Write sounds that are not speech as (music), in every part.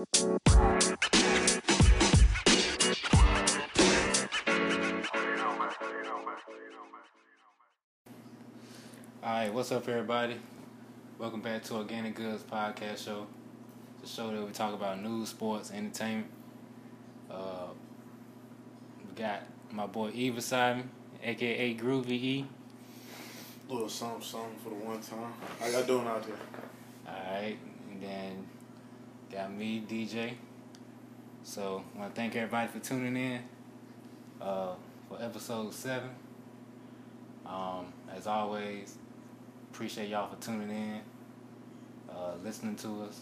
All right, what's up, everybody? Welcome back to Organic Goods Podcast Show. The show that we talk about news, sports, entertainment. Uh, we got my boy E beside me, aka Groovy E. little something, something for the one time. How y'all doing out there? All right, and then got me, DJ. So, I want to thank everybody for tuning in uh, for episode seven. Um, as always, appreciate y'all for tuning in, uh, listening to us.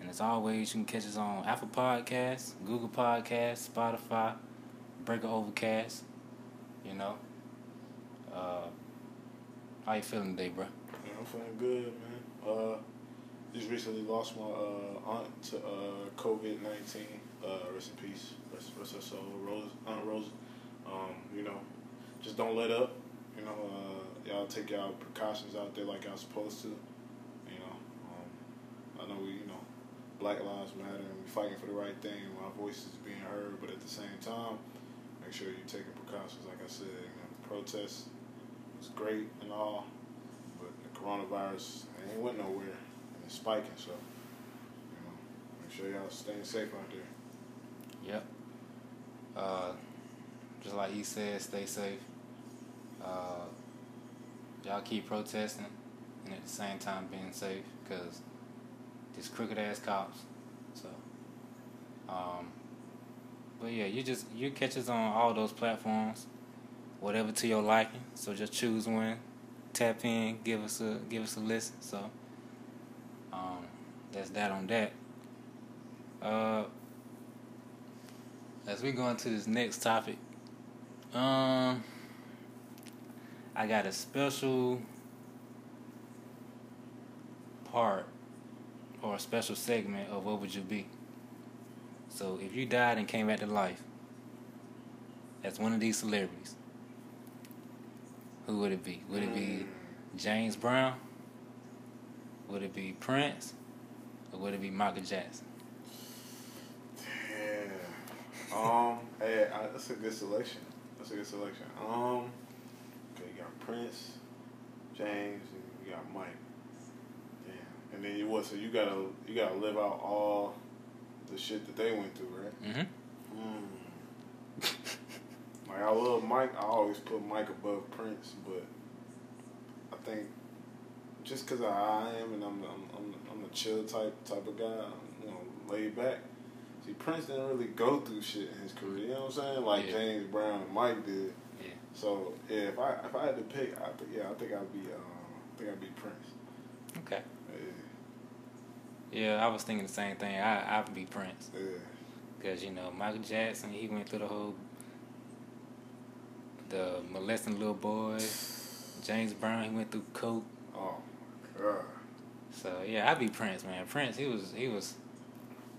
And as always, you can catch us on Apple Podcasts, Google Podcasts, Spotify, Breaker Overcast. You know. Uh, how you feeling today, bro? Yeah, I'm feeling good, man. Uh, just recently lost my uh, aunt to uh, COVID nineteen. Uh, rest in peace. Rest, rest her soul, Rose, Aunt Rose. Um, you know, just don't let up. You know, uh, y'all take y'all precautions out there like y'all supposed to. You know, um, I know we, you know, Black Lives Matter and we're fighting for the right thing. and Our voices is being heard, but at the same time, make sure you're taking precautions. Like I said, you know, the protest was great and all, but the coronavirus ain't went nowhere it's spiking. So, you know, make sure y'all staying safe out there. Yep. Uh, just like he said, stay safe. Uh, y'all keep protesting and at the same time being safe because these crooked ass cops. So, um, but yeah, you just you catch us on all those platforms, whatever to your liking. So just choose one, tap in, give us a give us a listen. So, that's that on that. Uh, as we go into this next topic, um, I got a special part or a special segment of what would you be. So if you died and came back to life as one of these celebrities, who would it be? Would it be James Brown? Would it be Prince? Or would it be Michael Jackson? Yeah. Um. hey, I, that's a good selection. That's a good selection. Um. Okay, you got Prince, James, and you got Mike. Yeah. And then you what? So you gotta you gotta live out all the shit that they went through, right? Mm-hmm. Mm. (laughs) like I love Mike. I always put Mike above Prince, but I think just because I am and I'm the, I'm I'm, the, I'm the chill type type of guy, I'm, you know, laid back. See, Prince didn't really go through shit in his career. You know what I'm saying? Like Yeah. James Brown and Mike did. Yeah. So yeah, if I if I had to pick, I think yeah, I think I'd be um, I think I'd be Prince. Okay. Yeah, Yeah, I was thinking the same thing. I I'd be Prince yeah. because you know Michael Jackson. He went through the whole the molesting little boys. (sighs) James Brown. He went through coke. Oh god. So yeah, I'd be Prince, man. Prince. He was he was.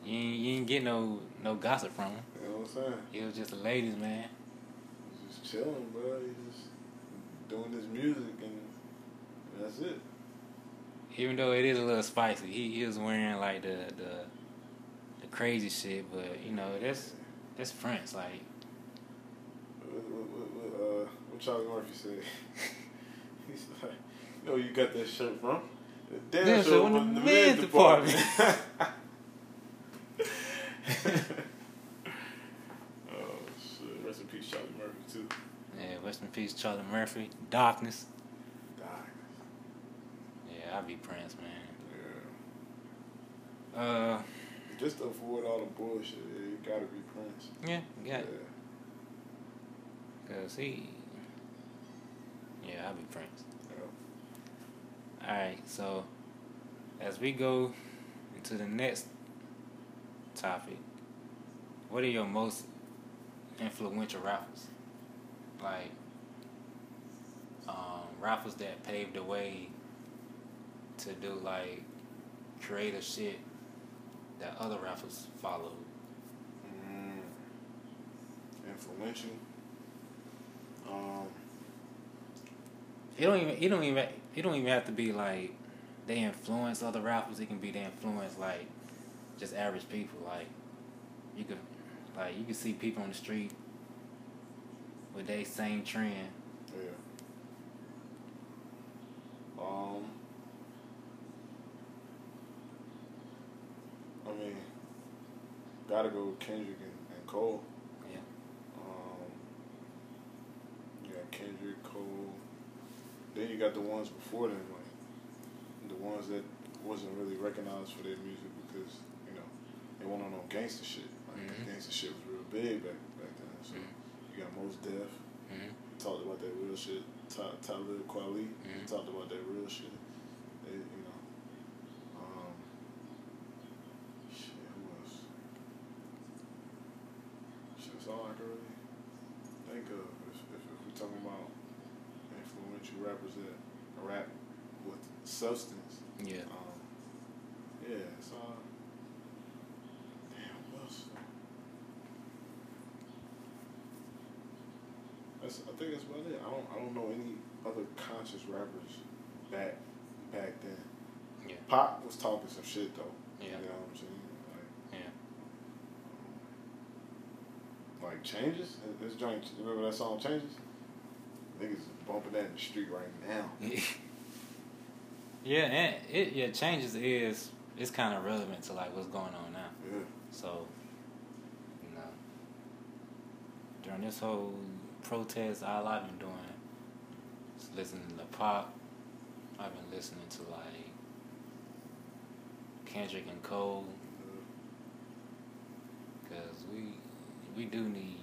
You ain't, you ain't get no no gossip from him. You know what I'm saying? He was just a ladies man. Just chilling, bro. He's just doing his music and that's it. Even though it is a little spicy, he, he was wearing like the the the crazy shit, but you know that's that's Prince. Like What, what, what, what, uh, what Charlie Murphy said? He's like, know, you got that shirt from the damn Damn show from the the men's men's department. (laughs) oh shit! Rest in peace, Charlie Murphy too. yeah, rest in peace, Charlie Murphy. Darkness. Died. Yeah, I'd be Prince, man. Yeah. Uh, Just to avoid all the bullshit, you gotta be Prince. yeah, yeah, Yeah. cause he. Yeah, I'd be Prince. Yeah. All right, so as we go into the next topic, what are your most influential rappers? Like um, rappers that paved the way to do like creative shit that other rappers followed. Mm. Influential. Um, It don't even. It don't even. It don't even have to be like they influence other rappers. It can be they influence like just average people. Like you could, like you could see people on the street with they same trend. Yeah. Um. I mean, gotta go with Kendrick and, and Cole. Yeah. Um. You got Kendrick, Cole. Then you got the ones before them, like the ones that wasn't really recognized for their music because you know they went on no gangster shit. Like Mhm. gangster shit was real big back back then. So Mhm. you got Mos Def hmm talked about that real shit. Talib Kweli Mhm. talked about that real shit. They, you know, um, shit. Who else? Shit, that's all I can really think of. If, if, if we're talking about influential rappers that rap with substance, Yeah. um, yeah, all. Damn, what else? That's, I think that's about it. I don't, I don't know any other conscious rappers back, back then. Yeah. Pac was talking some shit though. Yeah. You know what I'm saying? Like changes. This joint. Remember that song changes? Niggas bumping that in the street right now. (laughs) yeah, and it yeah changes is it's kind of relevant to like what's going on now. Yeah. So, you know, during this whole protest, all I've been doing is listening to Pac. I've been listening to like Kendrick and Cole, cause we we do need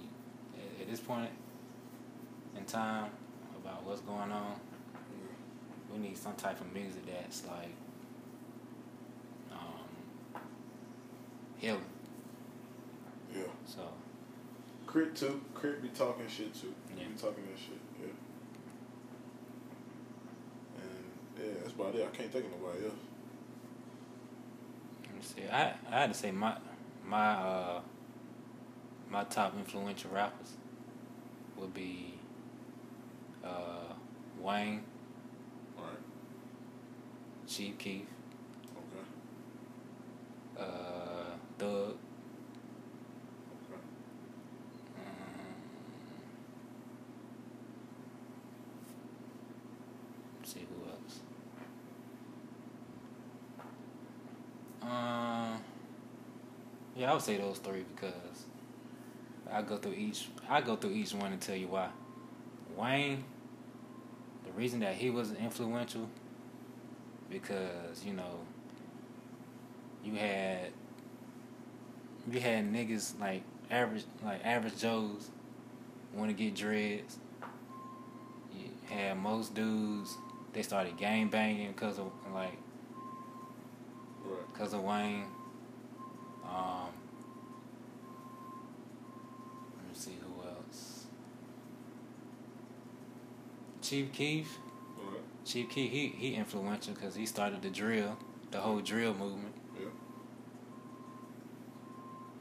at, at this point in time about what's going on. We need some type of music that's like um, healing. Yeah. So Krit too. Krit be talking shit too. Yeah. be talking that shit. Yeah. And yeah, that's about it. I can't think of nobody else. let me see. I I had to say my my uh my top influential rappers would be uh Wayne. Chief Keef, Okay. uh Thug, Okay. um, see who else. Um, yeah, I would say those three because I go through each. I go through each one and tell you why. Wayne, the reason that he was influential, because you know, you had you had niggas like average like average Joes want to get dreads. You had most dudes they started gang banging because of like Right. because of Wayne. Um, let me see who else. Chief Keef. Chief Keef, he he influential because he started the drill, the whole drill movement. Yeah.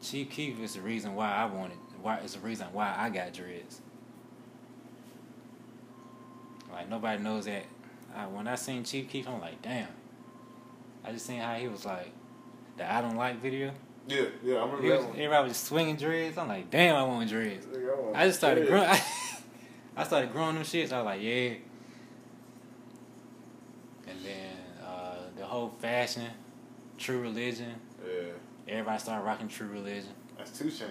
Chief Keef is the reason why I wanted. Why is the reason why I got dreads. Like nobody knows that. I, when I seen Chief Keef, I'm like, damn. I just seen how he was like, the I don't like video. Yeah. Yeah. I remember He that was, one. everybody was swinging dreads. I'm like, damn, I want dreads. Nigga, want I just started growing. (laughs) I started growing them shits. I was like, yeah. And then uh, the whole fashion, True Religion. Yeah. Everybody started rocking True Religion. That's two chain.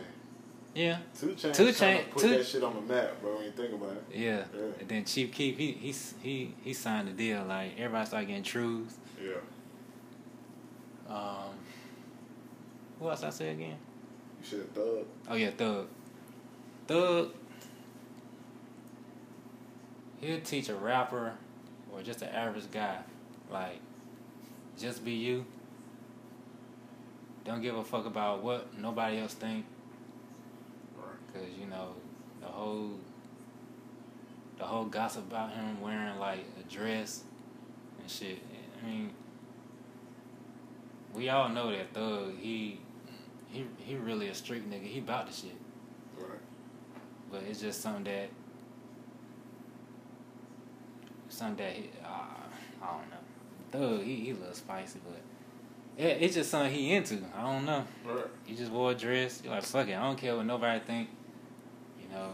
Yeah, Two chain. Two to Put Two- that shit on the map, bro. When you think about it. yeah. Yeah. And then Chief Keef, he he he he signed the deal. Like everybody started getting trues. Yeah. Um, who else I say again? You should have thug. Oh yeah, Thug. Thug. He'll teach a rapper or just an average guy, like, just be you. Don't give a fuck about what nobody else think, cause you know the whole the whole gossip about him wearing like a dress and shit. I mean, we all know that Thug he he he really a street nigga. He about the shit. Right. But it's just something that something that he, uh, I don't know. Thug, he he a little spicy, but Yeah, it's just something he into. I don't know. Right. He just wore a dress. You're like, fuck it. I don't care what nobody think. You know,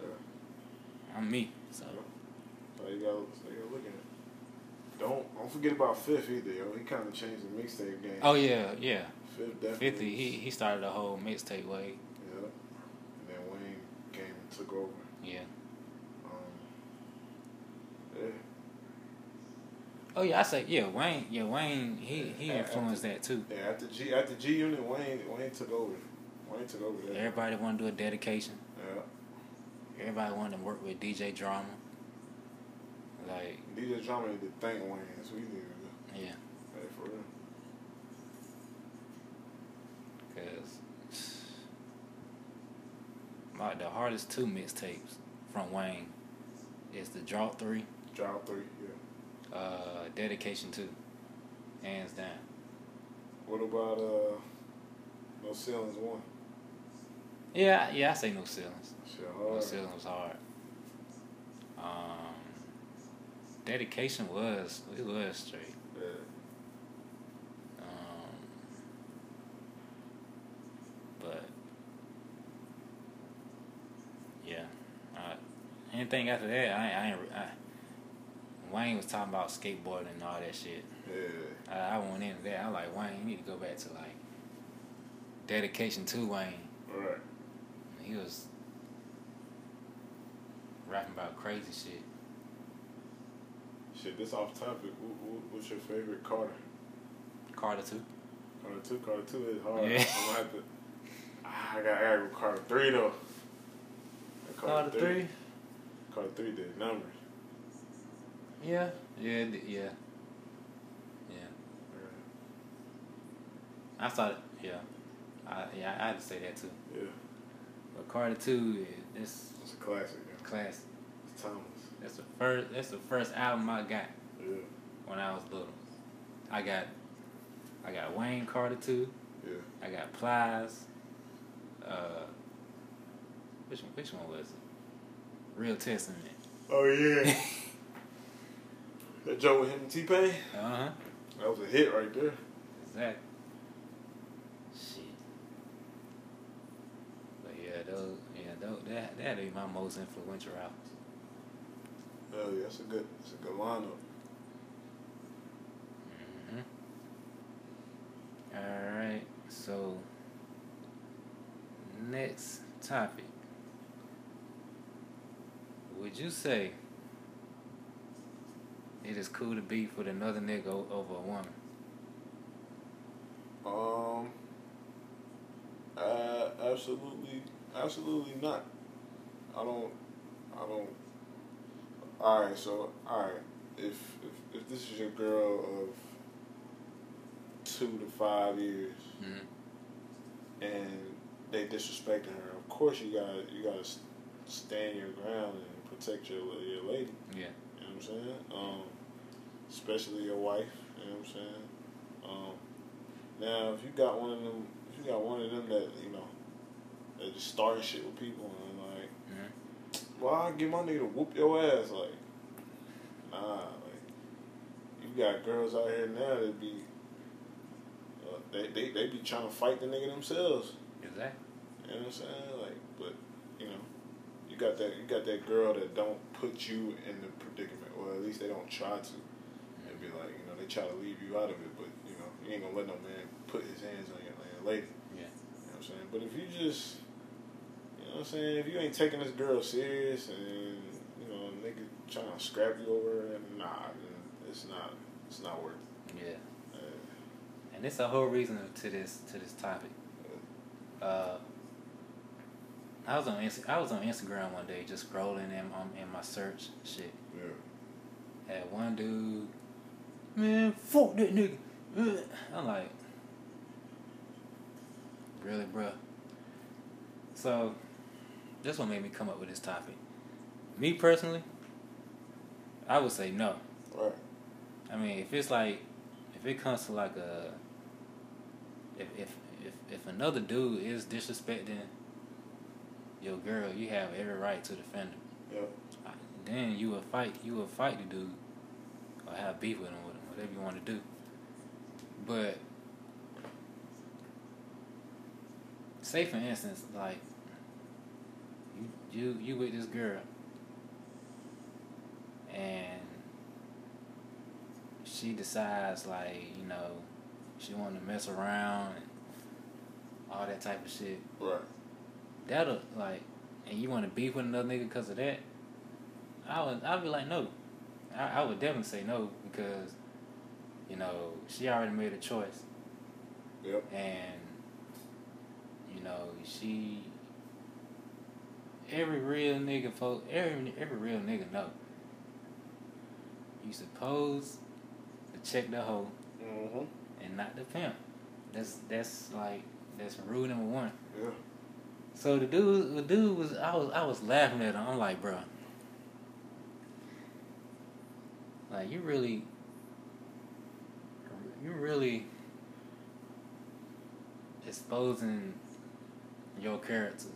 Yeah. I'm me. So So you gotta, so you gotta look at it. Don't don't forget about Fif either, yo. He kind of changed the mixtape game. Oh yeah, yeah. Fif definitely. Fifty. He he started the whole mixtape way. Yeah. And then Wayne came and took over. Yeah. Um, yeah. Oh yeah, I say yeah. Wayne. Yeah, Wayne. He he influenced that too. Yeah. After G after G Unit, Wayne Wayne took over. Wayne took over there. Everybody want to do a dedication. Yeah. Everybody wanted to work with DJ Drama. Like DJ Drama to thank Wayne. What he do. yeah, Hey, for real. cause my the hardest two mixtapes from Wayne is the Drought Three, Job three. Uh, Dedication Two, hands down. What about uh, No Ceilings one? Yeah, yeah, I say no ceilings. No ceilings was hard. Um, dedication was it was straight. Yeah. Um, but yeah, uh, anything after that, I, I ain't. I, Wayne was talking about skateboarding and all that shit. Yeah. I, I went into that. I like Wayne. You need to go back to like dedication to Wayne. Right. He was rapping about crazy shit. Shit, this off topic. Who, who, what's your favorite Carter? Carter too. Carter two. Carter two is hard. Yeah. I'm gonna have to. Ah, I got I gotta go Carter three though. Carter three. Carter three did numbers. Yeah. Yeah. d- Yeah. Yeah. I thought. Yeah. I yeah. I had to say that too. Yeah, But Carter two, is this it's a classic. Yeah. class. It's timeless. That's the first. That's the first album I got Yeah, when I was little. I got. I got Wayne Carter two. yeah. I got Plies. Uh, which one? Which one was it? Real Testament. Oh yeah. (laughs) that joke with him and T Pain. Uh huh. That was a hit right there. Exactly. Shit. But yeah, those. Yeah, those, that that'd be my most influential albums. Oh yeah, that's a good. That's a good lineup. hmm All right. So next topic. Would you say it is cool to beef with another nigga over a woman? Um. Uh, absolutely, absolutely not. I don't. I don't. All right, so all right. If if if this is your girl of two to five years Mm-hmm. and they disrespecting her, of course you gotta you gotta stand your ground and protect your your lady. Yeah. You know what I'm saying? Um, especially your wife. You know what I'm saying? Um, now, if you got one of them, if you got one of them that you know, that just starting shit with people and like, Mm-hmm. well, I get my nigga to whoop your ass. Like, nah, like, you got girls out here now that be, uh, they, they they be trying to fight the nigga themselves. Exactly. You know what I'm saying? Like, but you know, you got that you got that girl that don't put you in the predicament, or at least they don't try to. They be like, you know, they try to leave you out of it, but you know, you ain't gonna let no man put his hands on your, on lady. Yeah. You know what I'm saying? But if you just, you know what I'm saying, if you ain't taking this girl serious and you know, nigga trying to scrap you over, and nah, it's not, it's not worth. It. Yeah. Uh, And it's a whole reason to this to this topic. Uh, I was on I was on Instagram one day just scrolling in um, in my search shit. yeah. Had one dude, man, fuck that nigga. I'm like, really, bruh. So, this one made me come up with this topic. Me personally, I would say no. Right. I mean, if it's like, if it comes to like a, if if if if another dude is disrespecting your girl, you have every right to defend him. Yep. Then you will fight. You will fight the dude, or have beef with him, whatever you want to do. But say for instance, like you you you with this girl and she decides like, you know, she wanna mess around and all that type of shit. Right. That'll like and you wanna beef with another nigga because of that, I would I'd be like no. I, I would definitely say no because you know, she already made a choice. Yep. And, you know, she. Every real nigga, folk, every every real nigga know. You supposed to check the hoe Mm-hmm. and not the pimp. That's that's like that's rule number one. Yeah. So the dude, the dude was I was I was laughing at him. I'm like, bro, like you really, you really exposing your character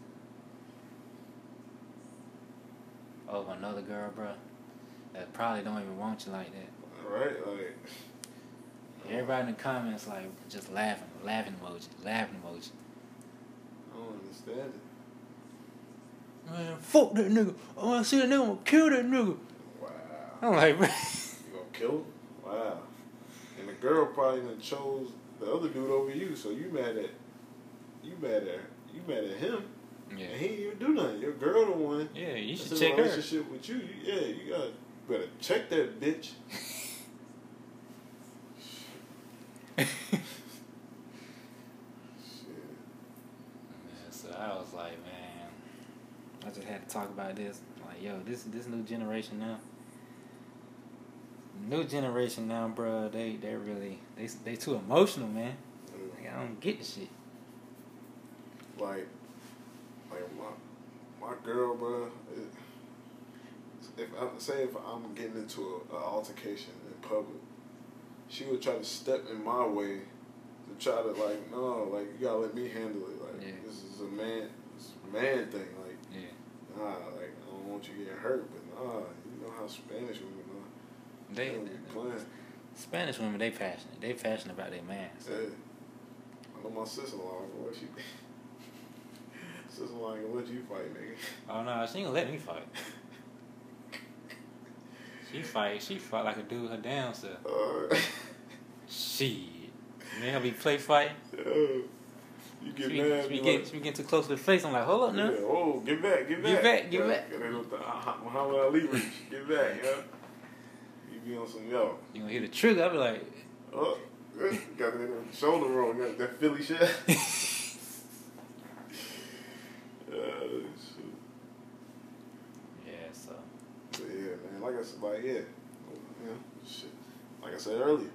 over another girl, bro. That probably don't even want you like that. Right. Like. Everybody in the comments like just laughing, laughing emoji, laughing emoji. I don't understand it. Man, fuck that nigga. I wanna see that nigga, I'm gonna kill that nigga. Wow. I'm like, (laughs) bro. You gonna kill him? Wow. Girl probably done chose the other dude over you, so you mad at you mad at you mad at him, Yeah. and he didn't even do nothing. Your girl the one. Yeah, you should check her. relationship with you. you. Yeah, you gotta better check that bitch. (laughs) Shit. Yeah, so I was like, man, I just had to talk about this. Like, yo, this this new generation now. New generation now, bro. They they really they they too emotional, man. Like, I don't get the shit. like, like my my girl, bro. It, if I say if I'm getting into a, a altercation in public, she would try to step in my way to try to like, no, like you gotta let me handle it. Like Yeah. this is a man, this is a man thing. Like Yeah, nah, like I don't want you getting hurt, but nah, you know how Spanish women. They They don't be playing. Spanish women they passionate. They passionate about their man. Yeah. I know my sister-in-law. What she? (laughs) sister-in-law ain't gonna let you fight, nigga. Oh no, she ain't gonna let me fight. (laughs) She fight. She fight like a dude her damn self. Uh, Shit. Man, I be play fight. yo, you get She, mad. she, get, like, she getting too close to the face. I'm like, hold up now. Yeah, oh, get back, get back. Get back, get Yeah, back. Get uh, Muhammad Ali reach. Get back, yeah. You be on some yo. You gonna hit the trigger? I'll be like, Oh, got that shoulder roll. Got that Philly shit. (laughs) (laughs) uh, yeah. So But yeah, man. Like I said, like yeah, you know, shit. Like I said earlier,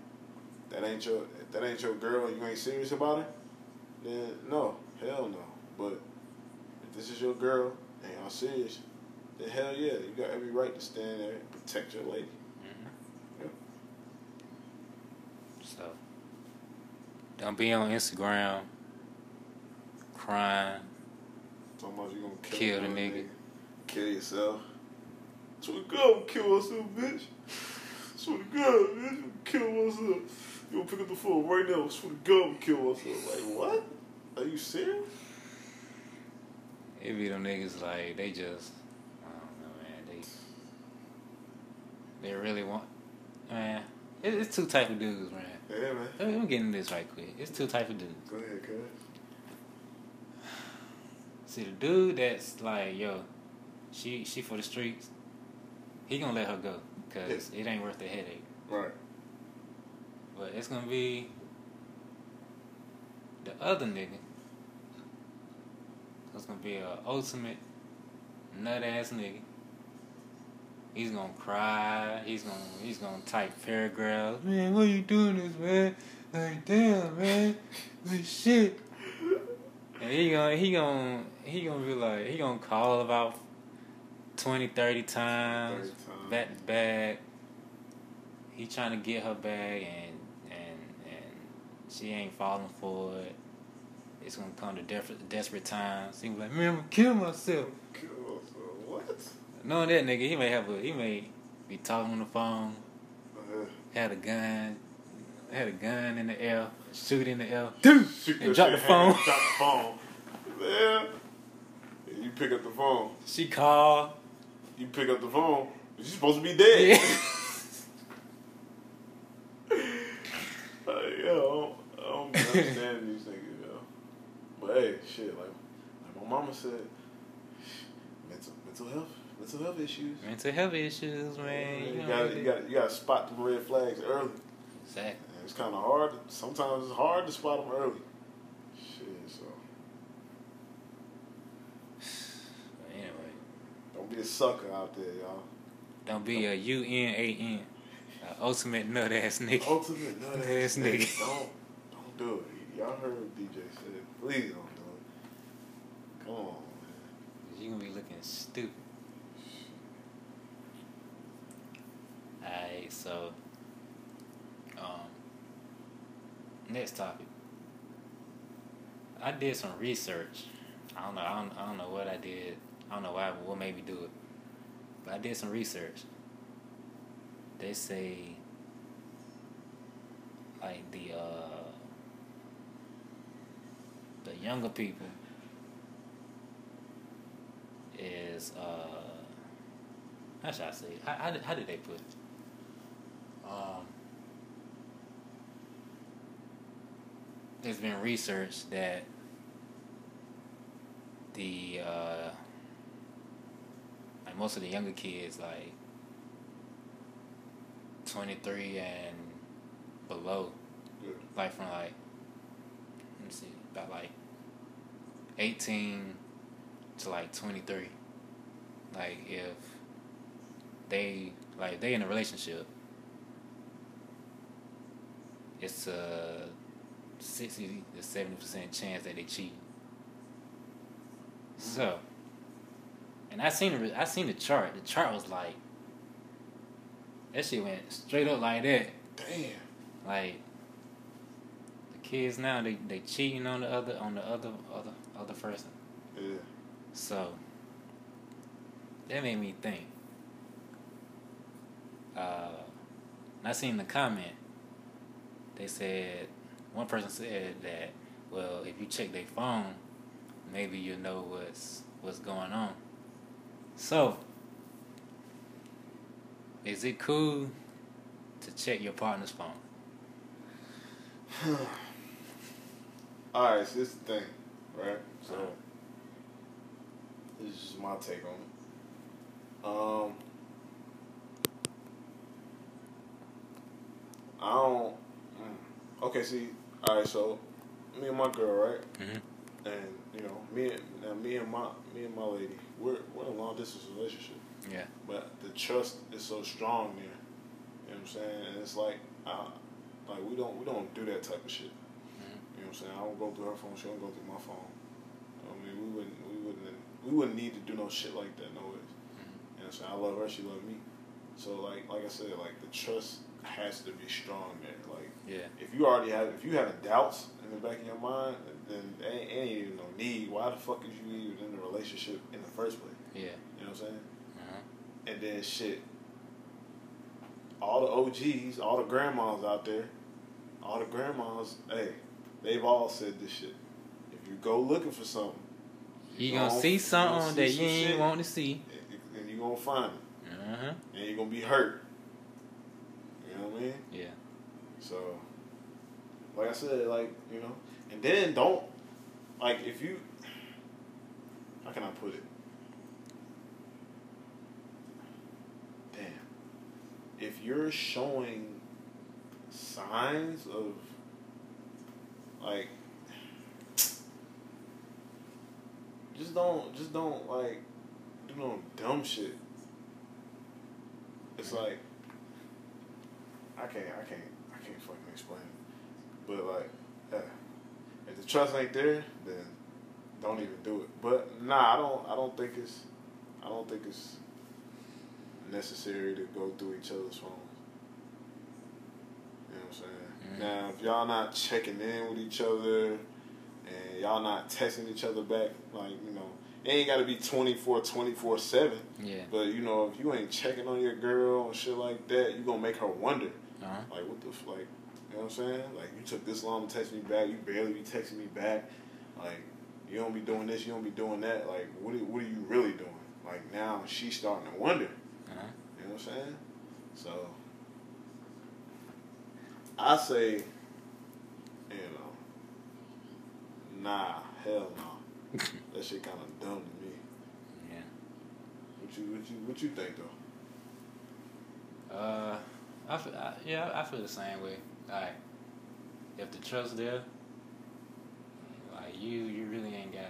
that ain't your if that ain't your girl. You ain't serious about it. Then no, hell no. But if this is your girl and y'all serious, then hell yeah, you got every right to stand there and protect your lady. mhm. Yeah. so don't be on Instagram crying. Talking about you gonna kill, Kill the another nigga. kill yourself. Swear to God, kill myself, bitch. Swear to God, bitch, I'm kill myself. You gonna pick up the phone right now? Swear to God, I'm kill myself. Like what? Are you serious? It be them niggas like they just I don't know, man. They they really want man. It, it's two type of dudes, man. Yeah, man. Let me, let me get into this right quick. It's two type of dudes. Go ahead, cuz. See the dude that's like, yo, she she for the streets. He gonna let her go because it ain't worth the headache. Right. But it's gonna be the other nigga. It's gonna be a ultimate nut ass nigga. He's gonna cry. He's gonna he's gonna type paragraphs. Man, what are you doing this, man? Like damn, man, this shit. And he gonna he gonna he gonna be like he gonna call about 20, 30 times 30 times. back to back. He trying to get her back and and and she ain't falling for it. It's gonna come to desperate desperate times. He be like, man, I'm gonna kill myself. Kill myself. What? Knowing that nigga, he may have a he may be talking on the phone, Uh, had a gun, had a gun in the air, shoot in the air, shoot And drop the phone. Drop the phone. Yeah. You pick up the phone. She called. You pick up the phone. She's supposed to be dead. Yeah. (laughs) Like, yo, I don't, I don't understand these niggas, yo. But hey, shit, like, like my mama said, mental mental health, mental health issues. Mental health issues, man. you, You gotta, you gotta, you gotta spot them red flags early. Exactly. And it's kind of hard. Sometimes it's hard to spot them early. Shit, so (sighs) anyway, don't be a sucker out there, y'all. don't be a U N A N. ultimate nut (laughs) ass nigga. Ultimate nut Ass nigga. Don't, don't do it. Y'all heard what DJ said. Please don't do it. Come on, man. You're gonna be looking stupid. Alright, so um next topic. I did some research. I don't know. I don't, I don't know what I did. I don't know why. What made me do it. But I did some research. They say, like the uh, the younger people is uh, how should I say? How, how, did, how did they put it? Um, there's been research that the uh, like most of the younger kids, like twenty three and below, Good. like from like let me see, about like eighteen to like twenty three. Like if they like they in a relationship, it's a sixty to seventy percent chance that they cheat. So, and I seen the I seen the chart. The chart was like that shit went straight up like that. Damn. Like the kids now they they cheating on the other on the other other other person. Yeah. So that made me think. Uh, I seen the comment. They said one person said that well if you check their phone, maybe you'll know what's what's going on. So is it cool to check your partner's phone? (sighs) All right, so this is the thing, right? So this is my take on it. Um, I don't. Okay, see, all right. So me and my girl, right? Mm-hmm. And you know, me and now me and my me and my lady, we're we're in a long distance relationship. Yeah. But the trust is so strong there. You know what I'm saying? And it's like, uh, like we don't we don't do that type of shit. Mhm. You know what I'm saying? I don't go through her phone. She don't go through my phone. I mean, we wouldn't we wouldn't we wouldn't need to do no shit like that. No ways. Mhm. You know what I'm saying? I love her. She love me. So like like I said, like the trust has to be strong there. Like Yeah. if you already have if you having doubts in the back of your mind, then ain't, ain't even no need. Why the fuck is you even in the relationship in the first place? Yeah. You know what I'm saying? Uh-huh. And then shit. All the OGs, all the grandmas out there, all the grandmas, hey, they've all said this shit. If you go looking for something, You gon- gonna see something gonna see that some you ain't want to see. and you're gonna find it, Uh huh. and you're gonna be hurt. You know what I mean? Yeah. So, like I said, like you know, and then don't like if you. How can I put it? Damn. If you're showing signs of like just don't just don't like do no dumb shit. It's like I can't I can't I can't fucking explain it. But like yeah. If the trust ain't there, then don't even do it. But nah, I don't I don't think it's I don't think it's necessary to go through each other's phones. You know what I'm saying? Mhm. Now if y'all not checking in with each other and y'all not texting each other back, like, you know, it ain't gotta be 24, 24 7. Yeah. But you know, if you ain't checking on your girl and shit like that, you gonna make her wonder. Uh huh. Like what the f- like, you know what I'm saying? Like you took this long to text me back, you barely be texting me back. Like you don't be doing this, you don't be doing that. Like, what are, what are you really doing? Like now she's starting to wonder. Uh-huh. You know what I'm saying? So I say, you know, nah, hell no. (laughs) that shit kind of dumb to me. Yeah. What you what you what you think though? Uh, I, feel, I yeah, I feel the same way. Like, if the trust there, like you, you really ain't got,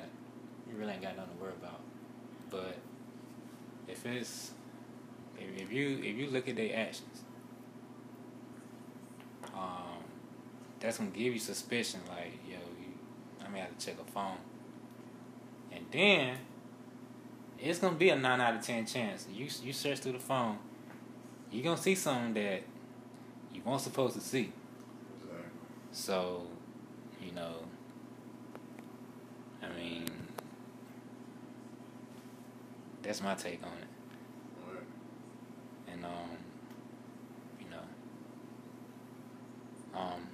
you really ain't got nothing to worry about. But if it's, if, if you if you look at their actions, um, that's gonna give you suspicion. Like, yo, you, I may have to check a phone, and then it's gonna be a nine out of ten chance. You you search through the phone you're gonna see something that you weren't supposed to see. Exactly. So, you know, I mean, that's my take on it. Right. And um, you know, um,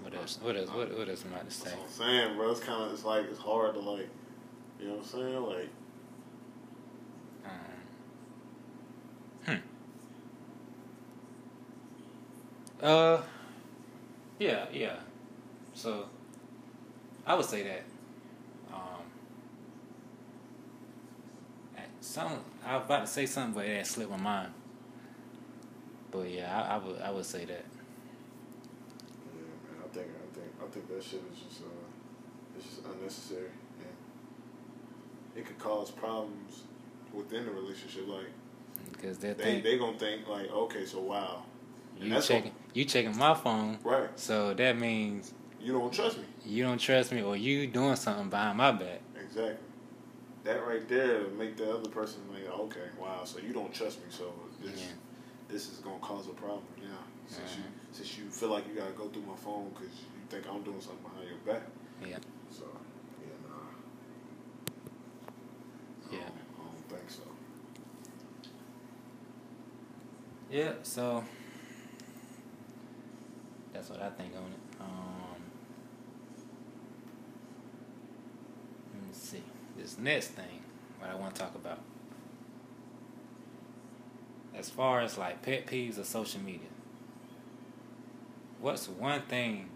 what else? What else? What what else am I to say? That's what I'm saying, bro. It's kind of it's like it's hard to like, you know what I'm saying? Like, Um, hmm. Uh, yeah, yeah. So, I would say that. Um, some I was about to say something, but it slipped my mind. But yeah, I, I would I would say that. yeah, man. I think I think I think that shit is just uh, it's just unnecessary, and it could cause problems within the relationship. Like Because that they thing they gonna think like, okay, so wow, and you checking you checking my phone, right? so that means You don't trust me. you don't trust me or you doing something behind my back. Exactly. That right there make the other person like, okay, wow, so you don't trust me, so this Yeah. this is gonna cause a problem. Yeah, since you Mhm. since you feel like you gotta go through my phone because you think I'm doing something behind your back. Yeah. So yeah, nah. I Yeah. I don't think so. Yeah, so that's what I think on it. Um, let me see. This next thing, what I want to talk about. As far as like pet peeves of social media, what's one thing?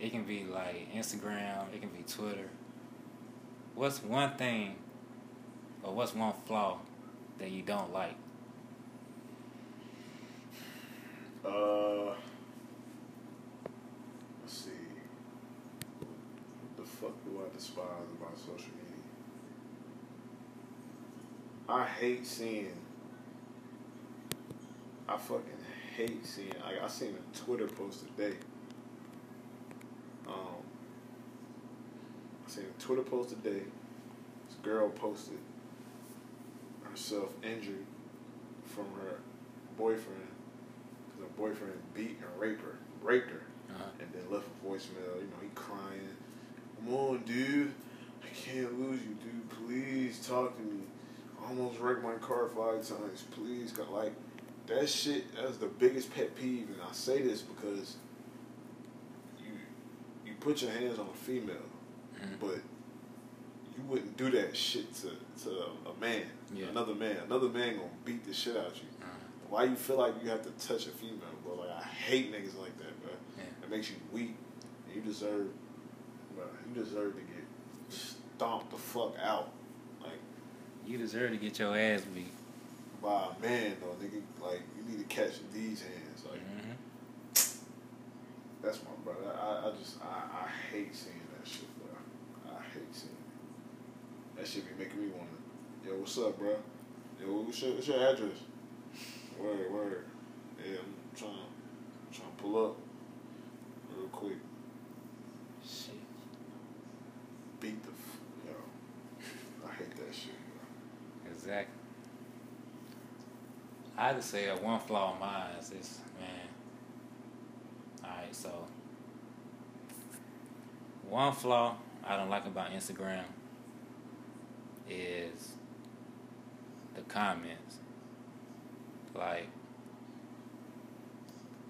It can be like Instagram, it can be Twitter. What's one thing, or what's one flaw that you don't like? Uh, let's see. What the fuck do I despise about social media? I hate seeing. I fucking hate seeing. I seen a Twitter post today. Um, I seen a Twitter post today. This girl posted herself injured from her boyfriend her boyfriend beat and raped her, raped her, Uh-huh. and then left a voicemail. You know, he crying. Come on, dude. I can't lose you, dude. Please talk to me. I almost wrecked my car five times. Please, God. like that shit. That's the biggest pet peeve, and I say this because you you put your hands on a female, Mhm. but you wouldn't do that shit to to a man, Yeah. another man. Another man gonna beat the shit out of you. Uh-huh. Why you feel like you have to touch a female, bro? Like I hate niggas like that, bro. Yeah. It makes you weak. And you deserve, bro. You deserve to get stomped the fuck out, like You deserve to get your ass beat. by a man, though, nigga. Like you need to catch these hands. Like Mm-hmm. that's my brother. I, I just I, I hate seeing that shit, bro. I hate seeing it. That shit be making me wanna. Yo, what's up, bro? Yo, what's your, what's your address? Word, word. Yeah, I'm trying, trying to pull up real quick. Shit. Beat the, f- yo. I hate that shit, bro. Exactly. I just say that one flaw of mine is this, man. Alright, so one flaw I don't like about Instagram is the comments. Like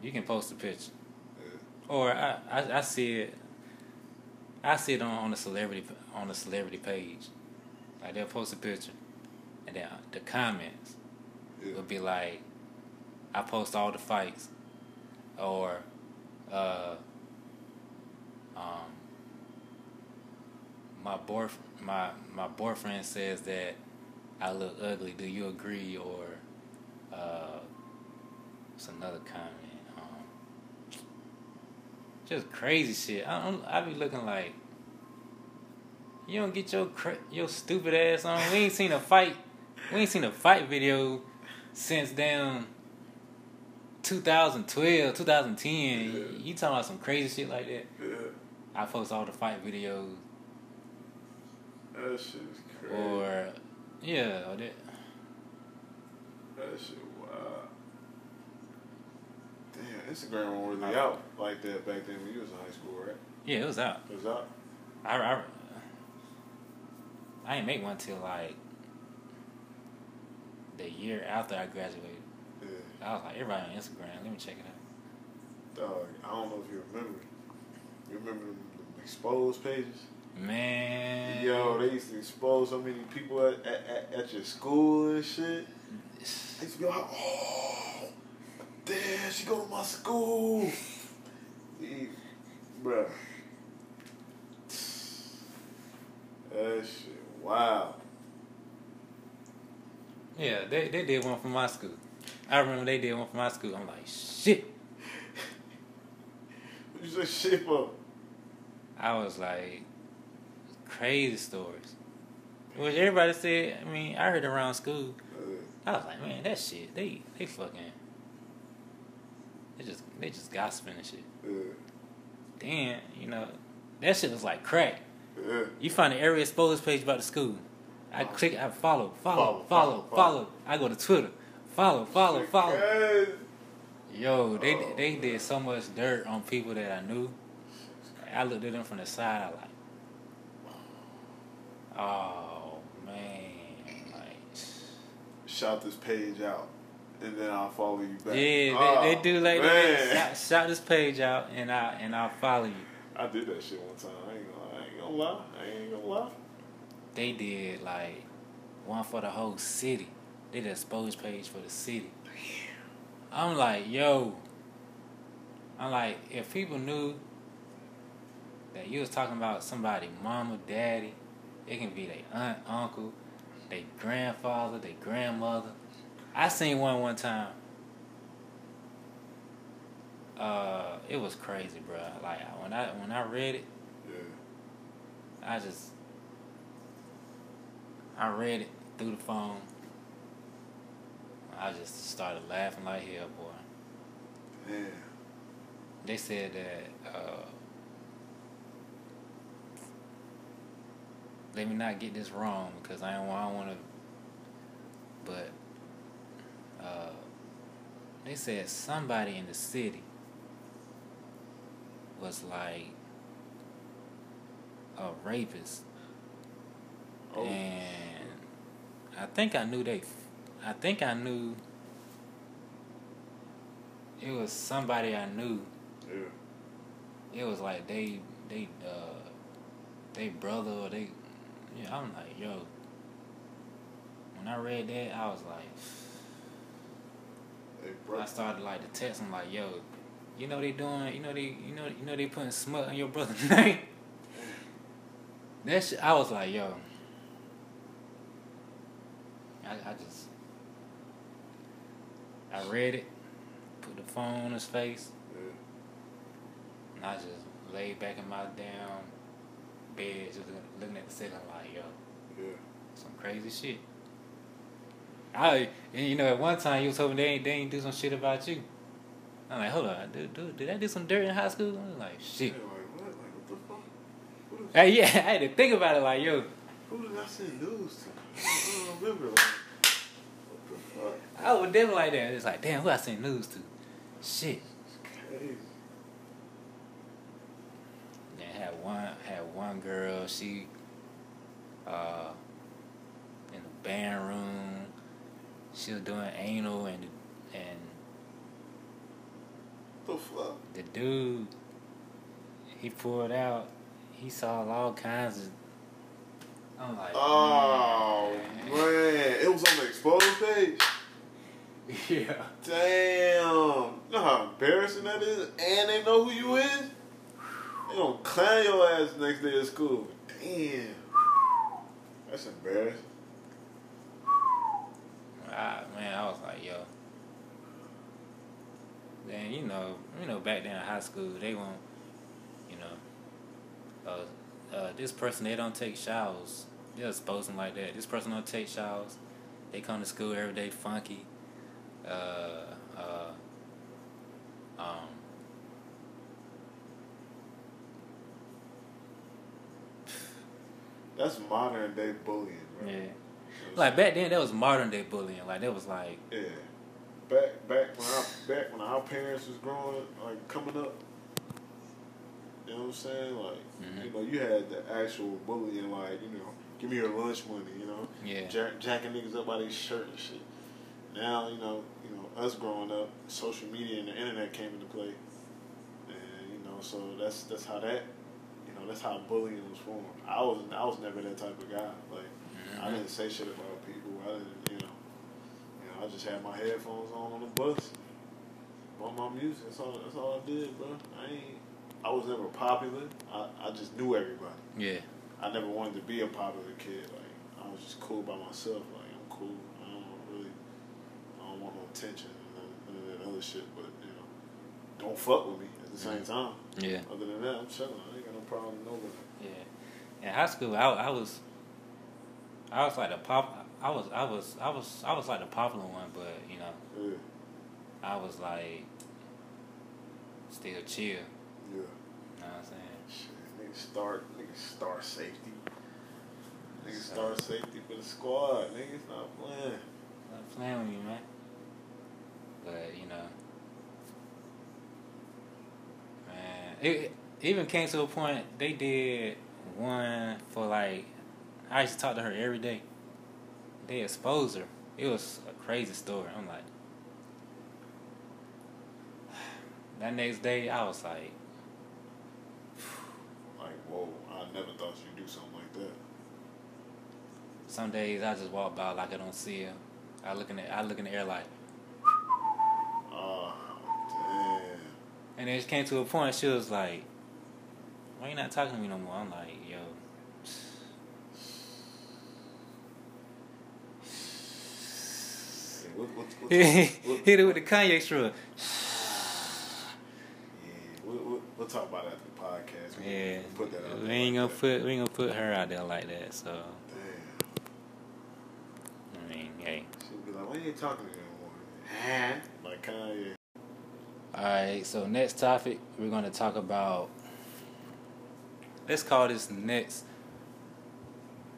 you can post a picture Yeah. Or I, I, I see it. I see it on, on the celebrity on the celebrity page. Like they'll post a picture, and then the comments Yeah. will be like, "I post all the fights," or, uh, um, my boy my my boyfriend says that I look ugly. Do you agree? Or, uh, it's another comment. Um, just crazy shit. I don't. I be looking like. You don't get your cra- your stupid ass on. We ain't seen a fight. We ain't seen a fight video since damn 2012, 2010. Yeah. You talking about some crazy shit like that? Yeah. I post all the fight videos, That shit is crazy. or yeah, or that. That shit. Damn, Instagram wasn't really out like that back then when you was in high school, right? Yeah, it was out. It was out. I, I, I didn't make one till like the year after I graduated. Yeah. I was like, everybody on Instagram. Let me check it out. Dog, I don't know if you remember. You remember them exposed pages? Man, Yo, they used to expose so many people at, at, at, at your school and shit. They used to be like, oh, damn, she go to my school. He, bruh. That shit, wow. yeah, they they did one for my school. I remember they did one for my school. I'm like, shit. What you say shit for? I was like, crazy stories. Which everybody said. I mean, I heard around school. Uh, I was like, man, that shit. They they fucking. They just they just gossiping and shit. uh, Then you know, that shit was like crack. uh, You find the area exposed page about the school. I click, I follow, follow, Follow, follow, follow, follow. I go to Twitter, follow, follow, follow. Yo, they Oh. they did so much dirt on people that I knew. I looked at them from the side. I like, oh man, like, Shout this page out, and then I'll follow you back. yeah, they, Oh, they do like man. that. Shout, shout this page out, and I and I'll follow you. I did that shit one time. I ain't gonna, I ain't gonna lie. I ain't gonna lie. They did like one for the whole city. They did a expose page for the city. I'm like, yo. I'm like, if people knew that you was talking about somebody, mama, daddy, it can be their aunt, uncle, their grandfather, their grandmother. I seen one one time. Uh, it was crazy, bro. Like when I when I read it, Yeah. I just I read it through the phone. I just started laughing like hell, boy. Yeah. They said that uh, let me not get this wrong because I don't, I don't want to. But uh, they said somebody in the city was like a rapist Oh. and I think I knew they. I think I knew. It was somebody I knew. Yeah. It was like they they uh they brother or they. Yeah, I'm like yo. When I read that, I was like. I started like to text him like, yo, you know they doing, you know they, you know, you know they putting smut on your brother's (laughs) name. That shit, I was like, yo. I, I just, I read it, put the phone on his face, Yeah. and I just laid back in my damn bed, just looking at the ceiling like, yo, Yeah. some crazy shit. I, and you know, at one time you was hoping they ain't, they ain't do some shit about you. I'm like, hold on, dude, dude, did I do some dirt in high school? I'm like, shit. like, what? Like, what the fuck? Hey, yeah, (laughs) I had to think about it like, yo, who did I send news to? I don't, remember. Like, what the fuck? I was definitely like that. It's like, damn, who I send news to? Shit. Crazy. Then had one had one girl, she uh in the band room, she was doing anal and and the fuck? the dude he pulled out. He saw all kinds of. I'm like, Oh man, it was on the exposed page. (laughs) yeah. Damn, you know how embarrassing that is, and they know who you is. They gonna clown your ass next day at school. Damn, that's embarrassing. I, man, I was like, yo. Then you know, you know, back then in high school, they won't, you know, uh, uh, this person they don't take showers. They'll expose them like that. This person don't take showers. They come to school every day funky. Uh, uh, um, That's modern day bullying, right? yeah. Like back then, that was modern day bullying. Like that was like, Yeah. Back back when our back when our parents was growing, like coming up. You know what I'm saying? Like Mhm. you know, you had the actual bullying, like you know, give me your lunch money. You know, yeah, jack, jacking niggas up by their shirt and shit. Now you know, you know, us growing up, social media and the internet came into play, and you know, so that's that's how that, you know, that's how bullying was formed. I was I was never that type of guy. Like I didn't say shit about people. I didn't, you know, you know, I just had my headphones on on the bus, bump my music. That's all. That's all I did, bro. I ain't. I was never popular. I, I just knew everybody. yeah, I never wanted to be a popular kid. Like I was just cool by myself. Like I'm cool. I don't really. I don't want no attention and none, none of that other shit. But you know, don't fuck with me at the same mm. time. yeah. Other than that, I'm chilling. I ain't got no problem with nobody. Yeah. In high school, I, I was, I was like the pop. I was, I was, I was, I was like the popular one, but you know, Yeah, I was like still chill. yeah. You know what I'm saying? Shit, nigga start, nigga star safety. Nigga So- star safety for the squad. Niggas not playing. Stop playing with me, man. But you know, man, it, it even came to a point they did one for like. I used to talk to her every day. They exposed her. It was a crazy story. I'm like, (sighs) that next day I was like, (sighs) Like, whoa, I never thought you'd do something like that. some days I just walk by like I don't see her. I look in the I look in the air like, Oh, damn. and it just came to a point. She was like, "Why you not talking to me no more?" I'm like, "Yo." Hey, what, what, what, Hit it with the Kanye shrug. Yeah, we'll, we'll, we'll talk about that in the podcast. We Yeah, Put that out we ain't like gonna that. put we ain't gonna put her out there like that. So Damn. I mean, hey. She'll be like, why you ain't talking to me no more? Like Kanye. All right. So next topic, we're gonna talk about. Let's call this next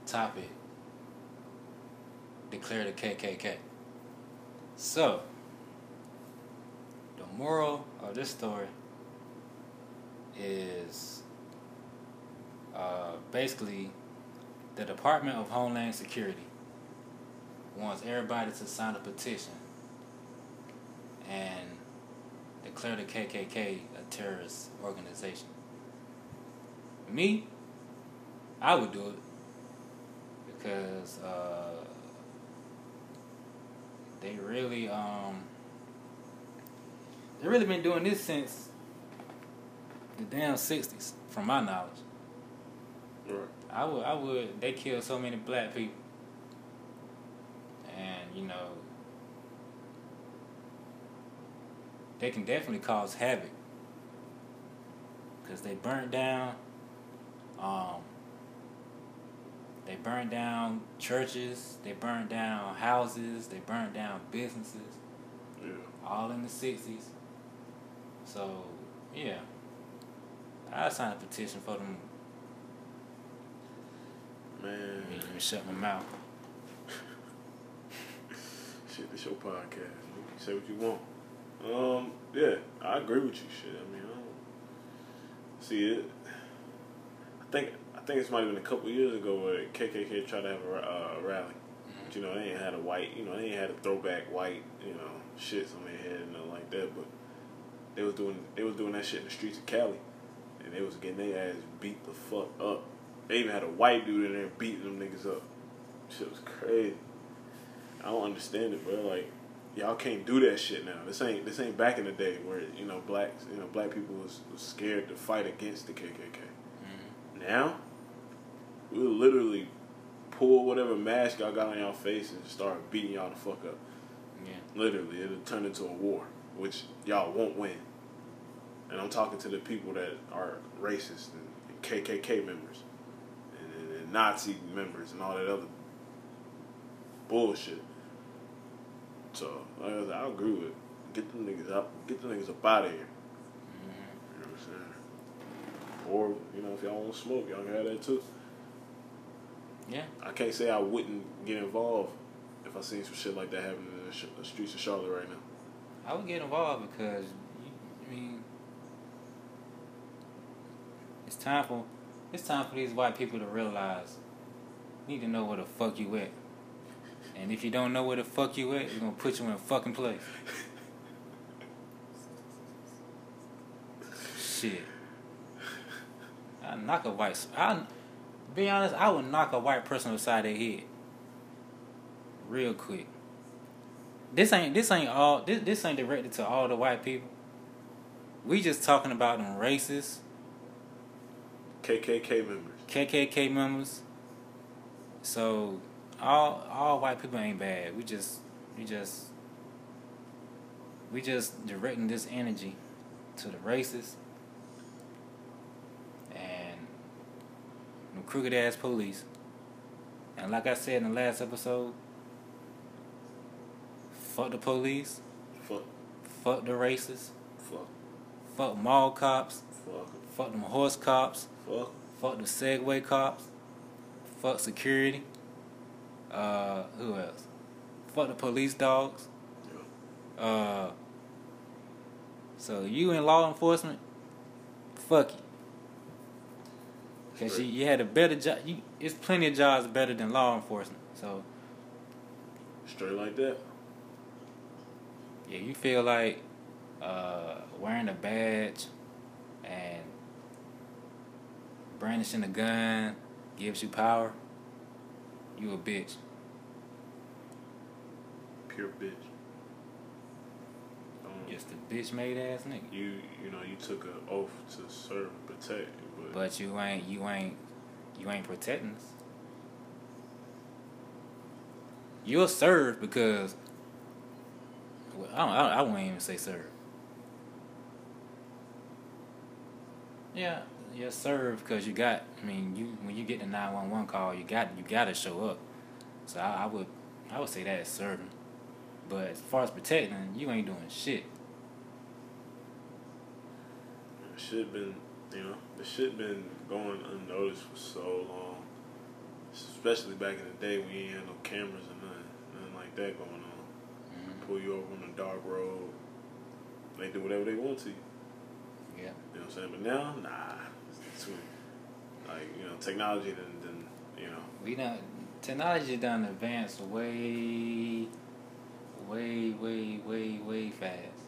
topic. Declare the KKK. So, the moral of this story is uh, basically the Department of Homeland Security wants everybody to sign a petition and declare the KKK a terrorist organization. Me, I would do it because uh, they really um they really been doing this since the damn sixties, from my knowledge. Right. I would I would they killed so many black people. And, you know, they can definitely cause havoc. Cause they burnt down um they burned down churches, they burned down houses, they burned down businesses, Yeah. all in the sixties. So, yeah. I signed a petition for them Man. Let me shut my mouth. (laughs) Shit, this your podcast. Man. Say what you want. Um, yeah, I agree with you. Shit, I mean, I don't see it. I think I think it's might have been a couple years ago where KKK tried to have a uh, rally. But, you know, they ain't had a white. You know, they ain't had a throwback white. You know, shits on their head and nothing like that. But they was doing they was doing that shit in the streets of Cali, and they was getting their ass beat the fuck up. They even had a white dude in there beating them niggas up. Shit was crazy. I don't understand it, bro. Like, y'all can't do that shit now. This ain't this ain't back in the day where you know blacks, you know, black people was, was scared to fight against the KKK. Now, we'll literally pull whatever mask y'all got on y'all face and start beating y'all the fuck up. Yeah. Literally, it'll turn into a war, which y'all won't win. And I'm talking to the people that are racist and, and KKK members and, and, and Nazi members and all that other bullshit. So like I, said, I agree with it. Get them niggas up, get them niggas up out of here. Mm-hmm. You know what I'm saying? Or you know, if y'all want to smoke, y'all can have that too. Yeah. I can't say I wouldn't get involved if I seen some shit like that happening in the, sh- the streets of Charlotte right now. I would get involved because, I mean, it's time for it's time for these white people to realize you need to know where the fuck you at. And if you don't know where the fuck you at, we're gonna put you in a fucking place. (laughs) Shit. I knock a white. I be honest. I would knock a white person upside their head, real quick. This ain't this ain't all. This this ain't directed to all the white people. We just talking about them racists. KKK members. KKK members. So all all white people ain't bad. We just we just we just directing this energy to the racists the crooked ass police. And like I said in the last episode, fuck the police. Fuck. Fuck the racists. Fuck. Fuck mall cops. Fuck. Fuck them horse cops. Fuck. Fuck the Segway cops. Fuck security. Uh, who else? Fuck the police dogs. Yeah. Uh, so you in law enforcement, fuck you. Cause you, you had a better job. You, it's plenty of jobs better than law enforcement. So straight like that. Yeah, you feel like uh, wearing a badge and brandishing a gun gives you power. You a bitch. Pure bitch. Um, Just a bitch made ass nigga. You you know you took an oath to serve protect, but, but you ain't you ain't you ain't protecting us. You'll serve because well, I don't, I, I won't even say serve. Yeah, you serve because you got. I mean, you when you get the nine one one call, you got you got to show up. So I, I, would I would say that is serving. But as far as protecting, you ain't doing shit. Shit been you know the shit been going unnoticed for so long. Especially back in the day when you ain't had no cameras and nothing, nothing like that going on. Mm-hmm. Pull you over on a dark road. They do whatever they want to you. Yeah. You know what I'm saying? But now, nah too. Like you know, technology then, then you know. We done technology done advanced way, way, way, way, way fast,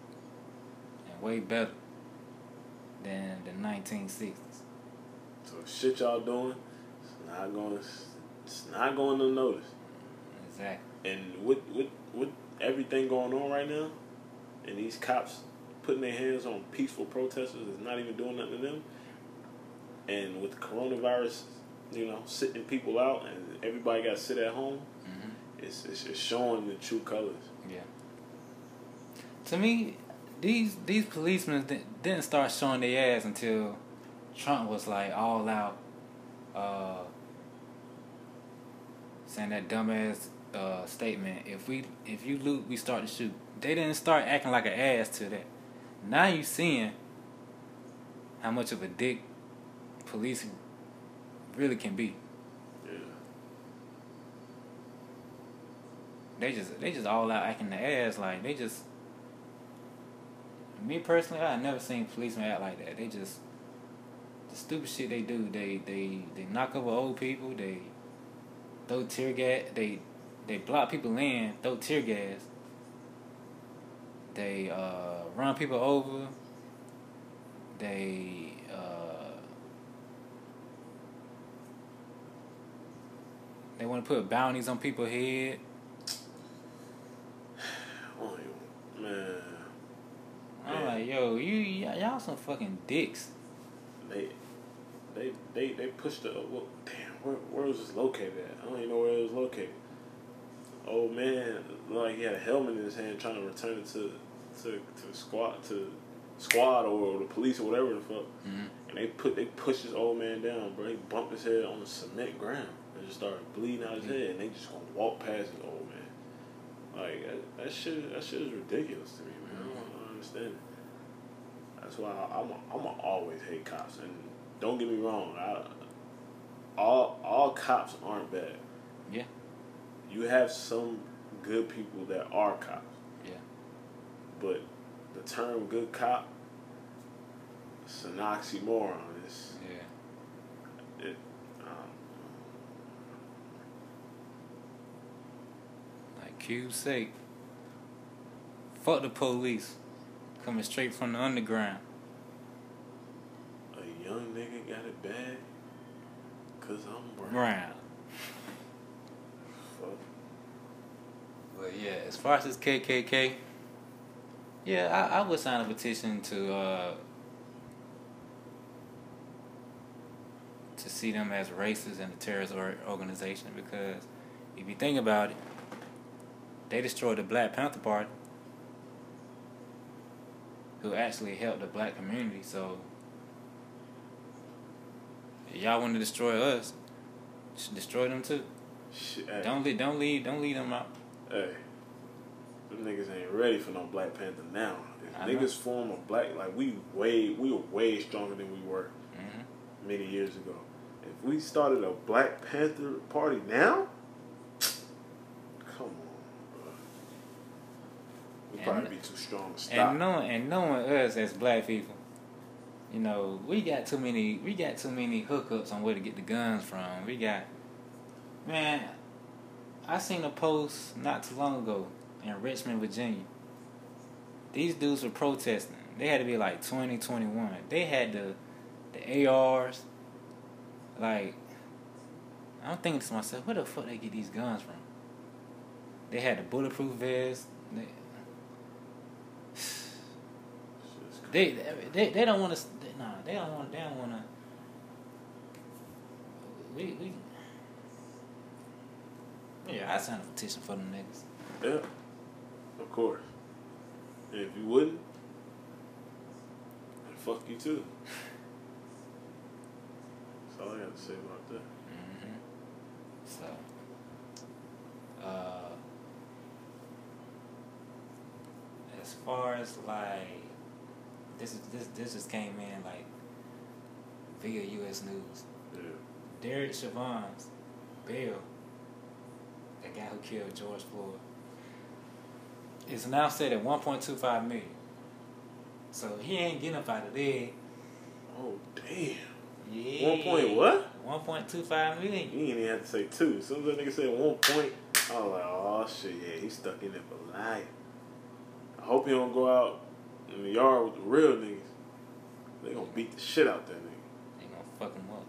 and way better than the 1960s. So shit y'all doing, it's not going, it's not going to notice. Exactly. And with with with everything going on right now, and these cops putting their hands on peaceful protesters is not even doing nothing to them and with coronavirus, you know, sitting people out and everybody got to sit at home, mm-hmm. it's, it's it's showing the true colors. Yeah. To me, these these policemen didn't start showing their ass until Trump was like all out, uh, saying that dumbass uh, statement. If we if you loot, we start to shoot. They didn't start acting like an ass to that. Now you seeing how much of a dick police really can be. Yeah. They just they just all out acting the ass like they just me personally, I never seen policemen act like that. They just the stupid shit they do. They they they knock over old people. They throw tear gas. They they block people in. Throw tear gas. They uh, run people over. They uh, they want to put bounties on people's head. (sighs) Man. I'm Yeah. like, yo, you y- y'all some fucking dicks. They, they, they, they pushed the. Well, damn, where, where was this located at? I don't even know where it was located. Oh man, like he had a helmet in his hand, trying to return it to, to, to the squad, to squad or the police or whatever the fuck. hmm And they put, they pushed this old man down, bro. He bumped his head on the cement ground and just started bleeding out his head. And they just gonna walk past the old man. Like that, that shit, that shit is ridiculous to me, man. I don't, I don't understand it. That's why I, I'm, a, I'm a always hate cops. And don't get me wrong, I, all, all cops aren't bad. Yeah. You have some good people that are cops, Yeah. but the term "good cop" it's an oxymoron. It's Yeah. it. Um, Like Cube say, fuck the police. Coming straight from the underground. a young nigga got it bad, cause I'm brown. Brown. Fuck. But yeah, as far as this KKK, yeah, I, I would sign a petition to uh to see them as racist and a terrorist or organization because if you think about it, they destroyed the Black Panther Party, who actually helped the black community. So y'all want to destroy us, destroy them too. Hey, Don't leave, don't leave, don't leave them out. hey, them niggas ain't ready for no Black Panther now. If I know. niggas form a black, like we way, we were way stronger than we were hmm many years ago. If we started a Black Panther party now, come on, bro. And- probably be too strong to stop. And knowing and knowing us as black people, you know, we got too many we got too many hookups on where to get the guns from. We got man, I seen a post not too long ago in Richmond, Virginia. These dudes were protesting. They had to be like 20, 21. They had the the ARs. Like I'm thinking to myself, where the fuck they get these guns from? They had the bulletproof vest. They, they they don't want to. Nah, they don't want. They don't want to. We we. Yeah, I signed a petition for them niggas. Yeah, of course. If you wouldn't, then fuck you too. That's all I got to say about that. hmm So. Uh. As far as like, this is this this just came in like. Via U.S. News. Yeah. Derek Chauvin's bail, the guy who killed George Floyd, is now set at 1.25 million. So he ain't getting up out of there. Oh damn. Yeah. One point what? 1.25 million. You ain't even have to say two. As soon as that nigga said one point, I was like, oh shit, yeah, he's stuck in it for life. I hope he don't go out in the yard with the real niggas. They gonna beat the shit out that nigga. They gonna fuck him up.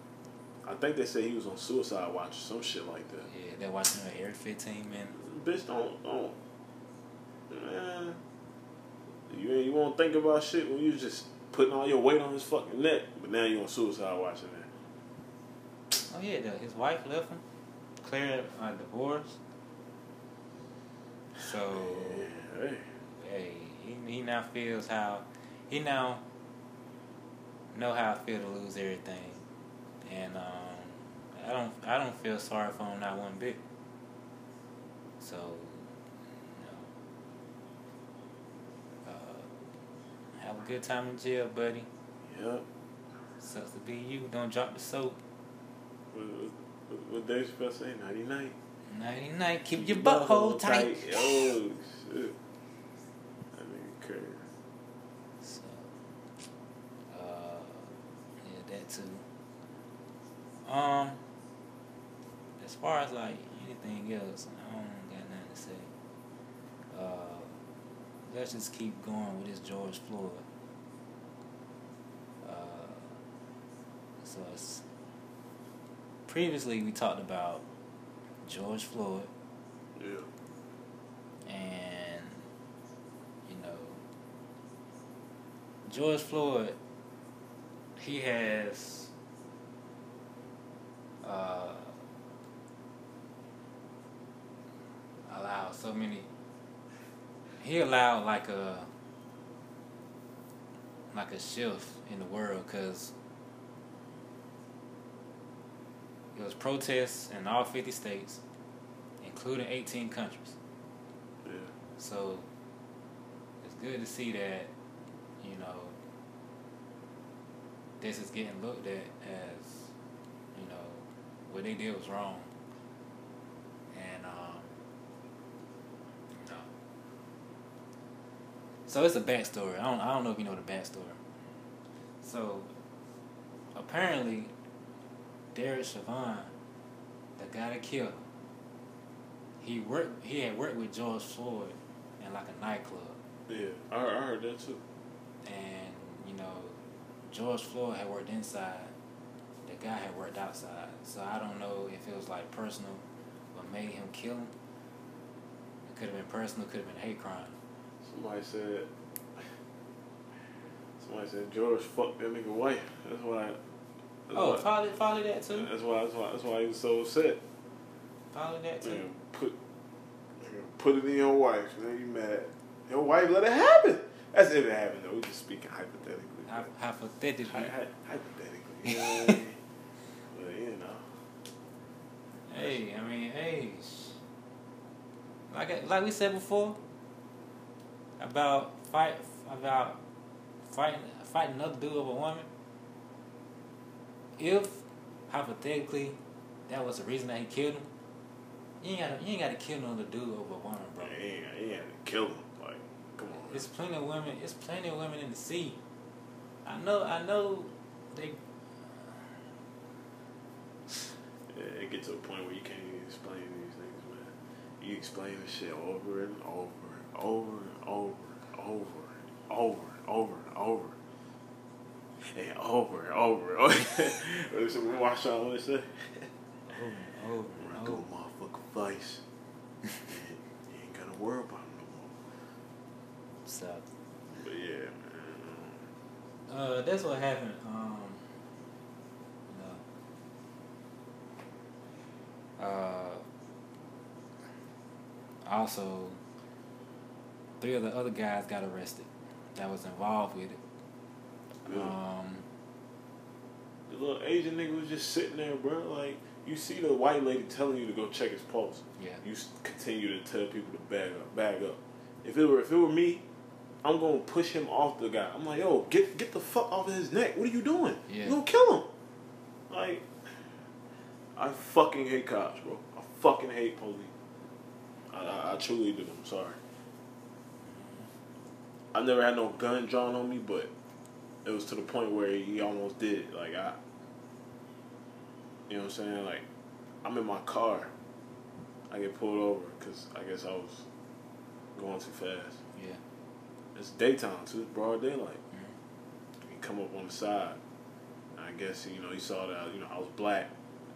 I think they said he was on suicide watch or some shit like that. Yeah, they're watching him every 15 minutes. Bitch, don't don't man. You ain't- you won't think about shit when you just putting all your weight on his fucking neck, but now you on suicide watching that. Oh yeah, the, his wife left him, Claire a uh, divorce. So Yeah, hey. Hey, he, he now feels how he now know how I feel to lose everything, and um, I don't I don't feel sorry for him not one bit. So, you know, uh, have a good time in jail, buddy. Yep. Sucks to be you. Don't drop the soap. What, what, what Dave Chappelle say? Nighty night. Nighty night. Keep your butthole tight. Oh shit. That nigga crazy. So, uh, yeah, that too. Um, as far as like anything else, I don't got nothing to say. Uh, let's just keep going with this George Floyd. Uh, so it's previously we talked about George Floyd. Yeah. And, you know, George Floyd, he has uh, allowed so many. He allowed like a like a shift in the world because it was protests in all 50 states, including 18 countries. Yeah. So it's good to see that, you know, this is getting looked at as, you know, what they did was wrong. And, um, you know. So it's a backstory. I don't, I don't know if you know the backstory. So apparently, Derek Chauvin, the guy that killed him, he worked. He had worked with George Floyd in like a nightclub, Yeah. I I heard that too. And you know, George Floyd had worked inside. The guy had worked outside. So I don't know if it was like personal, what made him kill him. It could have been personal. Could have been hate crime. Somebody said. Somebody said George fucked that nigga wife. That's why. That's Oh, why, follow, follow that too. that's why. That's why. That's why he was so upset. Follow that too. Man, put nigga, put it in your wife. Now you mad? Your wife let it happen. That's if it happened though. We just speaking hypothetically. Hy- Hypothetically. Hy- hy- hypothetically. You know what I mean? But you know. Hey, I mean, hey, like I- like we said before about fight about fighting fighting another dude over a woman. If hypothetically that was the reason that he killed him, you ain't gotta you ain't gotta kill another dude over a woman, bro. Bro, he ain't, he ain't had to kill him. Like, come on. There's plenty of women. It's plenty of women in the sea. I know. I know. They. Yeah, it gets to a point where you can't even explain these things, man. You explain the shit over and over and over and over and over and over and over and over. And over and over and over. What some Marshawn want to say? Over and over and Run go over. motherfucking vice. (laughs) you ain't gotta worry about it no more. So. But yeah, man. Uh, that's what happened. Um, know, uh, also, three of the other guys got arrested that was involved with it. Good. Um, The little Asian nigga was just sitting there, bro. Like, you see the white lady telling you to go check his pulse. yeah, You continue to tell people to bag up, bag up. If it were if it were me, I'm gonna push him off the guy. I'm like, yo, get get the fuck off of his neck. What are you doing? Yeah. You gonna kill him? Like, I fucking hate cops, bro. I fucking hate police. I, I, I truly do. I'm sorry. I never had no gun drawn on me, but it was to the point where he almost did. Like I, you know what I'm saying? Like I'm in my car. I get pulled over because I guess I was going too fast. yeah, It's daytime too, it's broad daylight. Mhm. He come up on the side. I guess you know he saw that you know I was black,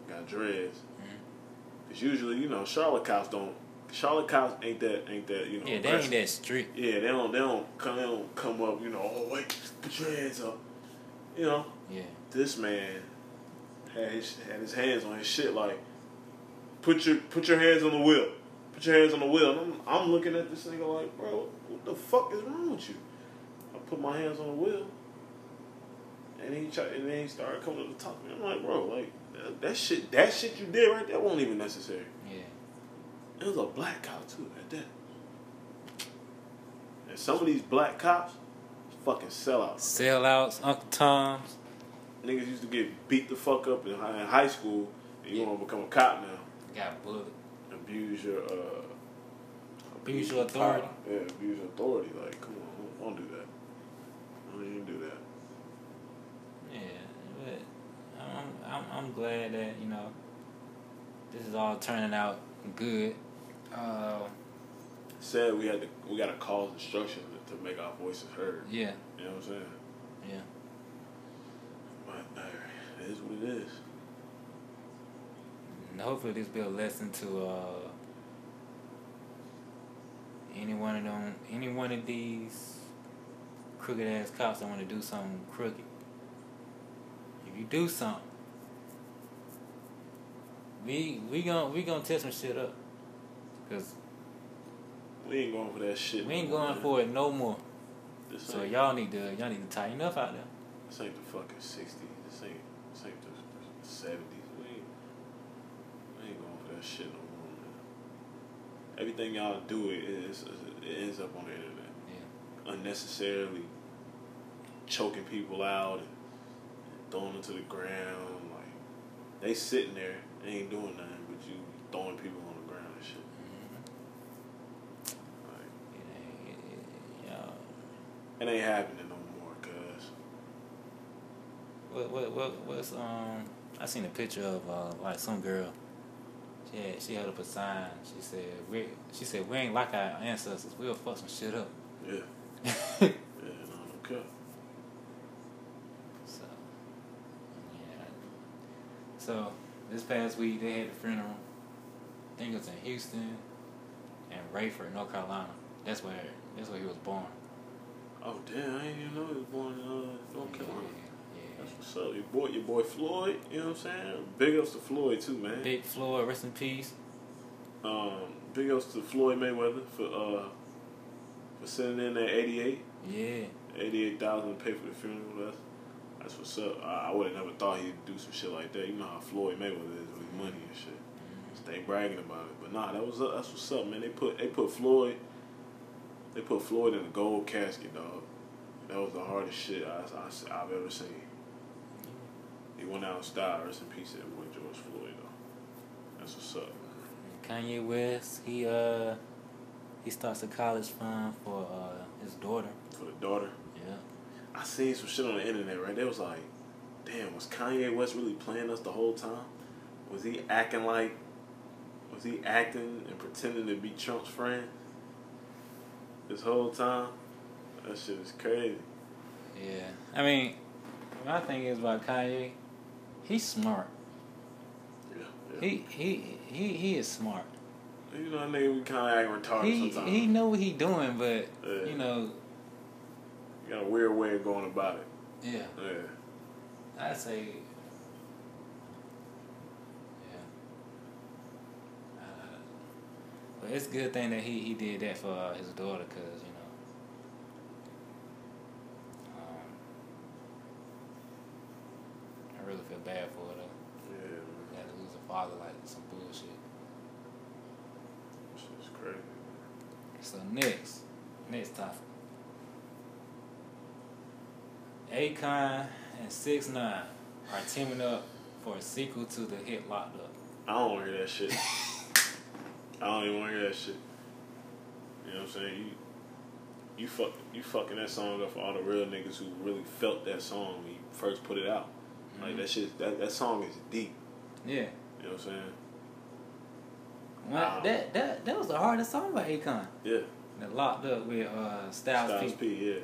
got dreads. Mhm. Usually you know Charlotte cops don't. Charlotte cops ain't that ain't that you know. yeah. They ain't that strict. Yeah, they don't they don't come they don't come up. You know, oh wait, put your hands up. You know, Yeah, this man had his had his hands on his shit like put your put your hands on the wheel. Put your hands on the wheel. And I'm I'm looking at this nigga like, bro, what the fuck is wrong with you? I put my hands on the wheel. And he tried, and then he started coming to the top of me. I'm like, bro, like that, that shit that shit you did right there wasn't even necessary. yeah. It was a black cop too at that. And some of these black cops, fucking sellouts. Sellouts, Uncle Tom's. Niggas used to get beat the fuck up in high, in high school, and you Yeah. want to become a cop now. Got bullet. Abuse your uh, Abuse your authority. power. Yeah, abuse your authority. Like, come on, don't, don't do that. Don't even do that. Yeah, but I'm, I'm I'm glad that you know this is all turning out good. Uh, Said we had to, we got to cause destruction to, to make our voices heard. yeah, You know what I'm saying? yeah. But uh, it is what it is. And hopefully this be a lesson to uh, any one of them, any one of these crooked ass cops that want to do something crooked. If you do something, we we gonna we gonna test some shit up, cause We ain't going for that shit. we ain't no more, going man. for it no more. This So y'all need to y'all need to tighten up out there. this ain't the fucking 60s. This ain't, this ain't the, the 70s. We ain't, we ain't going for that shit no more, man. Everything y'all do, it, is, it ends up on the internet. Yeah. Unnecessarily choking people out and, throwing them to the ground. Like, they sitting there, they ain't doing nothing, but you throwing people on the ground and shit. Mhm. Like, It ain't- it- it- y'all- it ain't happening no more, cuz. What what what what's um? I seen a picture of uh like some girl. Had she held up a sign. She said we she said we ain't like our ancestors. We'll fuck some shit up. Yeah. (laughs) so Yeah, no, no cap. yeah. So this past week they had the funeral. I think it was in Houston and Raeford, North Carolina. That's where that's where he was born. Oh damn, I didn't even know he was born in uh, North Carolina. Yeah, That's what's up. Your boy, your boy Floyd. You know what I'm saying? Big ups to Floyd too, man. Big Floyd, rest in peace. Um, big ups to Floyd Mayweather for uh for sending in that 88, Yeah. 88,000 to pay for the funeral. That's that's what's up. I, I would have never thought he'd do some shit like that. You know how Floyd Mayweather is with money and shit. Stay bragging about it, but nah, that was that's what's up, man. They put they put Floyd, they put Floyd in a gold casket, dog. That was the hardest shit I, I, have ever seen. He went out in style. Rest in peace, to that boy George Floyd, though. That's what's up. Man. Kanye West, he uh he starts a college fund for uh his daughter. For the daughter, Yeah. I seen some shit on the internet. Right, they was like, "Damn, was Kanye West really playing us the whole time? Was he acting like? Was he acting and pretending to be Trump's friend this whole time? That shit is crazy." Yeah. I mean, my thing is about Kanye, he's smart. Yeah, yeah. He he he he is smart. You know, I nigga, we kind of act retarded He sometimes. he know what he doing, but Yeah. you know, You got a weird way of going about it. yeah. Yeah. I say, yeah. Uh, but it's a good thing that he, he did that for uh, his daughter, cause you know, um, I really feel bad for her. Though. Yeah, man. He had to lose a father like some bullshit. Shit's crazy. So next, next topic. Akon and Six Nine are teaming up for a sequel to the hit Locked Up. I don't want to hear that shit. (laughs) I don't even want to hear that shit. You know what I'm saying? You, you fuck, you fucking that song up for all the real niggas who really felt that song when you first put it out. Like mm-hmm. that shit, that, that song is deep. Yeah. You know what I'm saying? Well, Wow. that that that was the hardest song by Akon. Yeah. That locked up with uh Styles, Styles P. P. Yeah.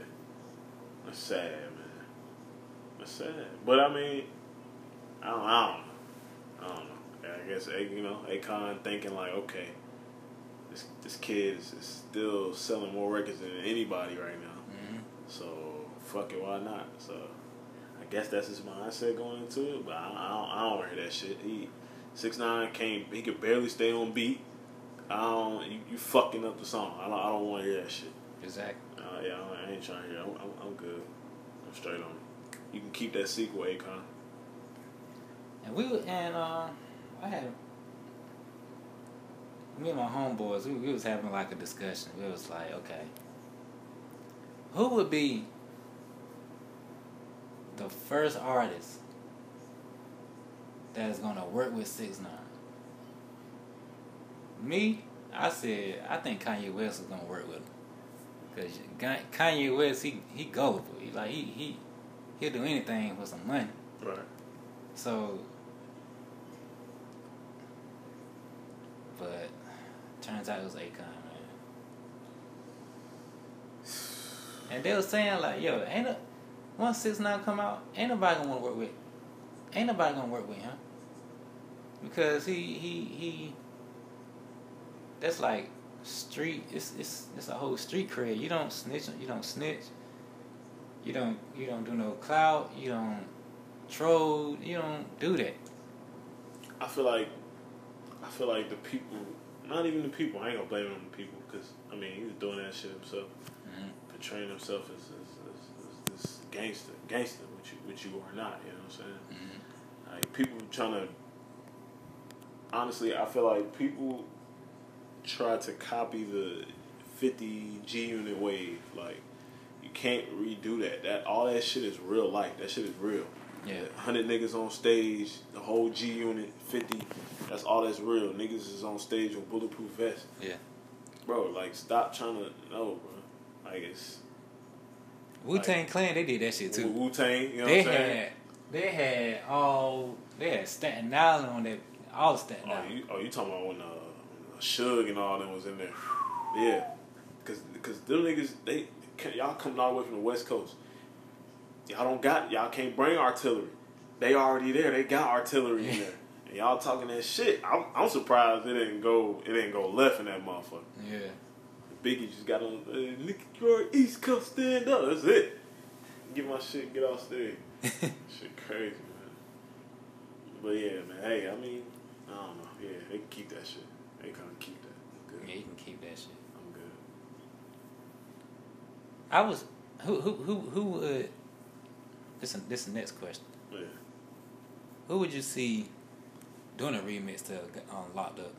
That's sad, man. That's sad. But I mean, I don't, I don't know. I don't know. I guess you know, Akon thinking like, okay, this this kid is, is still selling more records than anybody right now. Mhm. So fuck it, why not? So I guess that's his mindset going into it. But I, I don't, I don't hear that shit. He six nine came, he could barely stay on beat. I don't. You, you fucking up the song. I don't. I don't want to hear that shit. Exactly. Uh, yeah, I ain't trying to hear. I'm, I'm, I'm good. I'm straight on. You can keep that sequel, Akon. And we were- and uh, I had me and my homeboys. We, we was having like a discussion. We was like, okay, who would be the first artist that is gonna work with Six Nine? Me, I said I think Kanye West is gonna work with him because Kanye West he he gullible. He like he he he'll do anything for some money. Right. So, but turns out it was Akon, man. And they was saying like, yo, ain't a once six nine come out, ain't nobody gonna wanna work with. Ain't nobody gonna work with him. Because he he he. That's like street. It's it's it's a whole street cred. You don't snitch. You don't snitch. You don't you don't do no clout. You don't troll. You don't do that. I feel like, I feel like the people, not even the people. I ain't gonna blame it on the people because I mean he's doing that shit himself, Mhm. portraying himself as, as, as, as this gangster, gangster, which you which you are not. You know what I'm saying? Mhm. Like people trying to. Honestly, I feel like people try to copy the 50 G unit wave. Like you can't redo that. That all that shit is real life. That shit is real. Yeah. hundred niggas on stage, the whole G unit, fifty. That's all that's real. Niggas is on stage with bulletproof vests. Yeah. Bro, like stop trying to no, bro. Like it's Wu Tang Clan, they did that shit too. Wu Tang. You know they what I'm saying? had they had all they had Staten Island on that all Staten Oh, Island. you, oh, you talking about when uh, Suge and all them was in there? Yeah, cause cause them niggas they y'all coming all the way from the West Coast. Y'all don't got y'all can't bring artillery. They already there. They got artillery in there. (laughs) And y'all talking that shit. I'm, I'm surprised it didn't go it didn't go left in that motherfucker. Yeah. Biggie just got on. Uh, look at your East Coast stand up. That's it. Get my shit. Get off stage. (laughs) shit crazy, man. But yeah, man. Hey, I mean, I don't know. Yeah, they can keep that shit. They can keep that. I'm yeah, good. you can keep that shit. I'm good. I was who who who who would this this the next question. Yeah. Who would you see doing a remix to um, Locked Up?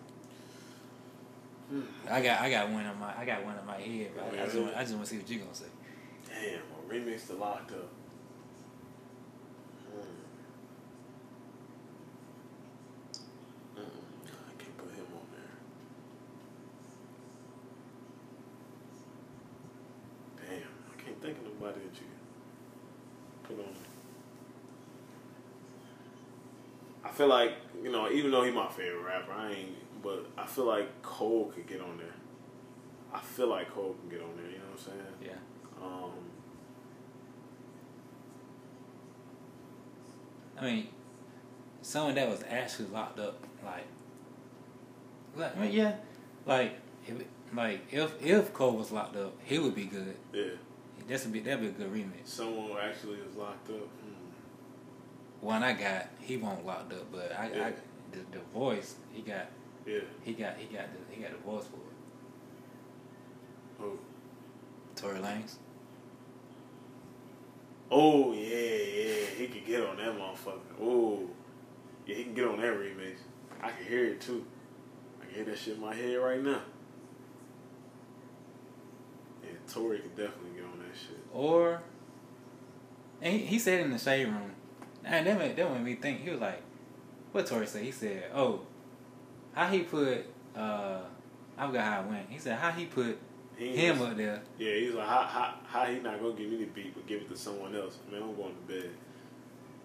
Hmm. I got I got one in my I got one in my head, but I, I just want, I just want to see what you are gonna say. Damn, a remix to Locked Up. Hmm. Mm-mm. I can't put him on there. Damn, I can't think of nobody that you put on. I feel like you know, even though he my favorite rapper, I ain't. But I feel like Cole could get on there. I feel like Cole can get on there. You know what I'm saying? Yeah, Um, I mean, someone that was actually locked up, like, like I mean, yeah, like if like if if Cole was locked up, he would be good. yeah, That's a bit that'd be a good remix. someone who actually is locked up. Hmm. One I got, he won't locked up, but I, Yeah. I the, the voice he got, Yeah. he got he got the he got the voice for it. Who? Tory Lanez. Oh yeah, yeah. He could get on that motherfucker. Oh, yeah. He can get on that remix. I can hear it too. I can hear that shit in my head right now. Yeah, Tory could definitely get on that shit. Or, and he, he said in the shade room, and that made, that made me think. He was like, "What Tory said?" He said, "Oh, how he put, uh, I forgot how it went. He said how he put He him just- up there. Yeah, he's like, how, how, how he not gonna give me the beat, but give it to someone else? Man, I'm going to bed.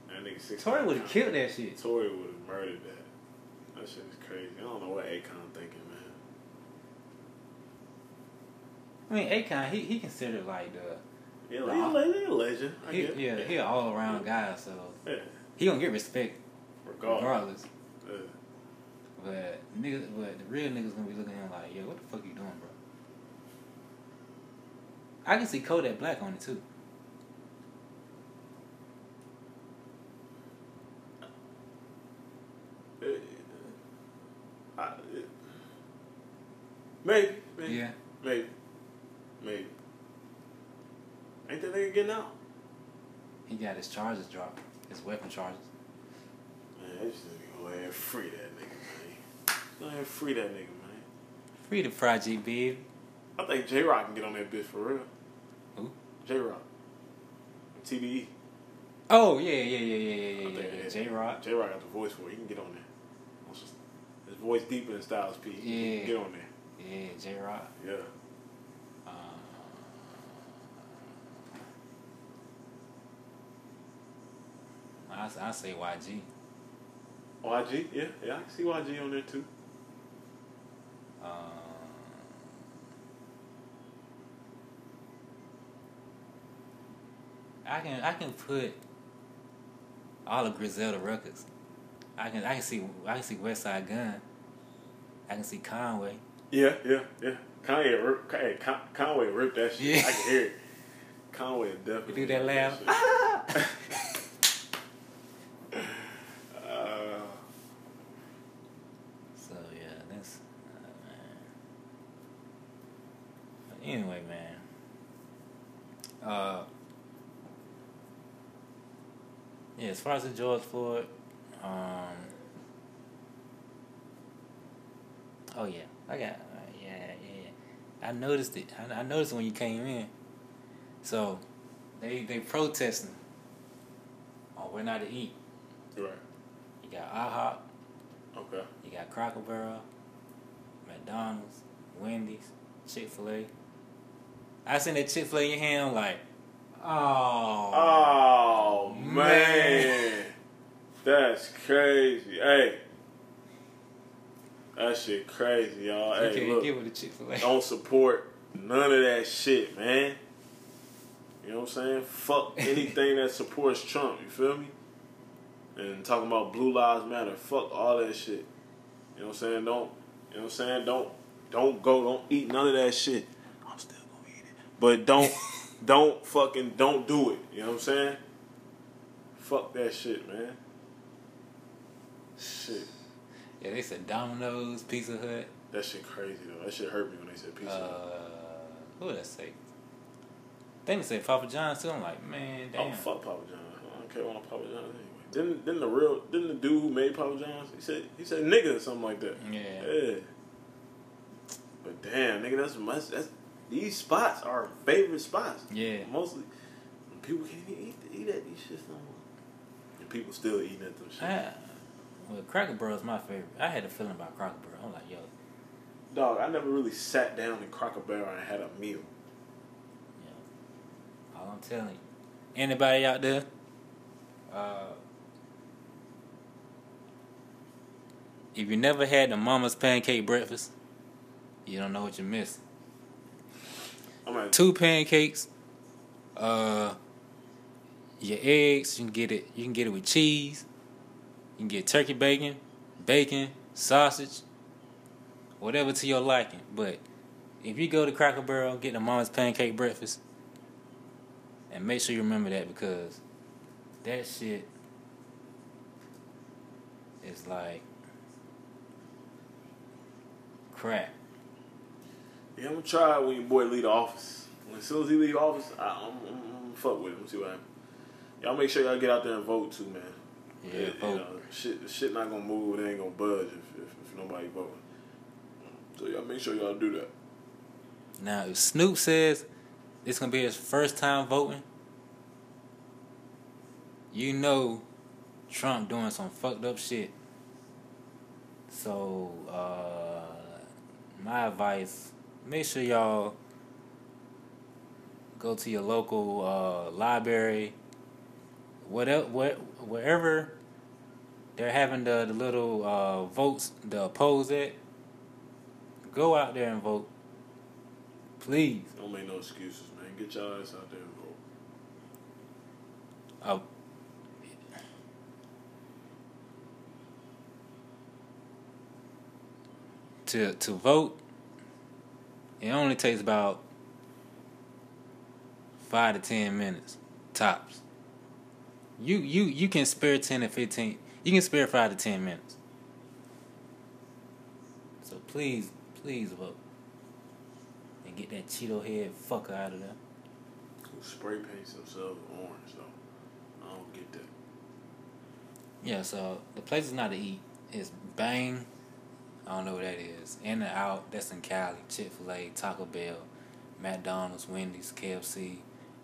That nigga six. Tory would have killed that shit. Tory would have murdered that. That shit is crazy. I don't know what Akon thinking, man. I mean, Akon, he he considered like the He's a legend. I he, yeah he an all around guy, so yeah. he gonna get respect Regardless. regardless. Yeah. But niggas, but the real niggas gonna be looking at him like, yo, what the fuck you doing, bro? I can see Kodak Black on it too. Maybe, maybe, Yeah. maybe, maybe. Ain't that nigga getting out? He got his charges dropped, his weapon charges. Man, they just go ahead and free that nigga, man. Go ahead and free that nigga, man. Free the project, babe. I think Jay Rock can get on that bitch for real. Who? Jay Rock. TDE. Oh yeah, yeah, yeah, yeah, yeah, yeah, yeah. yeah. Jay Rock. Jay Rock got the voice for it. He can get on there. His voice deeper than Styles P. He Yeah. can get on there. Yeah, Jay Rock. Yeah. I I say YG. YG, yeah, yeah, I can see YG on there too. Um, I can I can put all of Griselda records. I can I can see I can see Westside Gunn. I can see Conway. Yeah, yeah, yeah. Kanye, rip, hey, Con- Conway ripped that shit. Yeah. I can hear it. Conway definitely. You do that laugh. shit. (laughs) Uh, So yeah, that's uh, man. But anyway, man. Uh, yeah, as far as the George Floyd, um, oh yeah, I got uh, yeah yeah. I noticed it. I, I noticed when you came in. So, they they protesting. Oh, we're not to eat. right. You got IHOP. Okay. You got Cracker Barrel, McDonald's, Wendy's, Chick Fil A. I seen that Chick Fil A in your hand, like, oh, Oh Man. man, that's crazy. Hey, that shit crazy, y'all. you Hey, can't look, get with the Chick Fil A. don't support none of that shit, man. You know what I'm saying? Fuck (laughs) anything that supports Trump. You feel me? And talking about Blue Lives Matter. Fuck all that shit. You know what I'm saying? Don't. You know what I'm saying? Don't. Don't go. Don't eat none of that shit. I'm still gonna eat it, but don't. (laughs) don't fucking. Don't do it. You know what I'm saying? Fuck that shit, man. Shit. Yeah, they said Domino's, Pizza Hut. That shit crazy though. That shit hurt me when they said pizza. Uh, Hut. who did I say? They they said Papa John's too. I'm like, man, damn. Oh fuck Papa John's. I don't care about Papa John's anyway. Didn't didn't the real didn't the dude who made Papa John's he said he said nigga or something like that. Yeah. Yeah. But damn, nigga, that's my that's these spots are favorite spots. Yeah. Mostly people can't even eat eat at these shits no more. And people still eating at them shit. I, well, Cracker Barrel is my favorite. I had a feeling about Cracker Barrel. I'm like, yo, Dog, I never really sat down in Cracker Barrel and had a meal. yo, all I'm telling you. Anybody out there? Uh, if you never had the mama's pancake breakfast, you don't know what you're missing. I'm Two pancakes, uh, your eggs. You can get it. You can get it with cheese. You can get turkey bacon, bacon, sausage, whatever to your liking. But if you go to Cracker Barrel, get the mama's pancake breakfast, and make sure you remember that because that shit is like crack. Yeah, I'm gonna try it when your boy leave the office. When, as soon as he leave office, I, I'm, I'm, I'm gonna fuck with him. See what happens. Y'all make sure y'all get out there and vote too, man. Yeah, you vote. know, shit, shit not gonna move. It ain't gonna budge if, if, if nobody voting. So y'all make sure y'all do that. Now, if Snoop says it's gonna be his first time voting, you know Trump doing some fucked up shit. So, uh, my advice: make sure y'all go to your local uh, library, whatever, wherever they're having the, the little uh, votes, the oppose it. Go out there and vote. Please. Don't make no excuses, man. Get y'all ass out there and vote. Uh, to to vote, it only takes about five to ten minutes tops. You you you can spare ten to fifteen. You can spare five to ten minutes. So please, please vote. And get that Cheeto head fucker out of there. Who spray paints themselves orange though? I don't get that. Yeah, so the place is not to eat. It's Bang. I don't know what that is. In and Out, that's in Cali. Chick fil A, Taco Bell, McDonald's, Wendy's, KFC,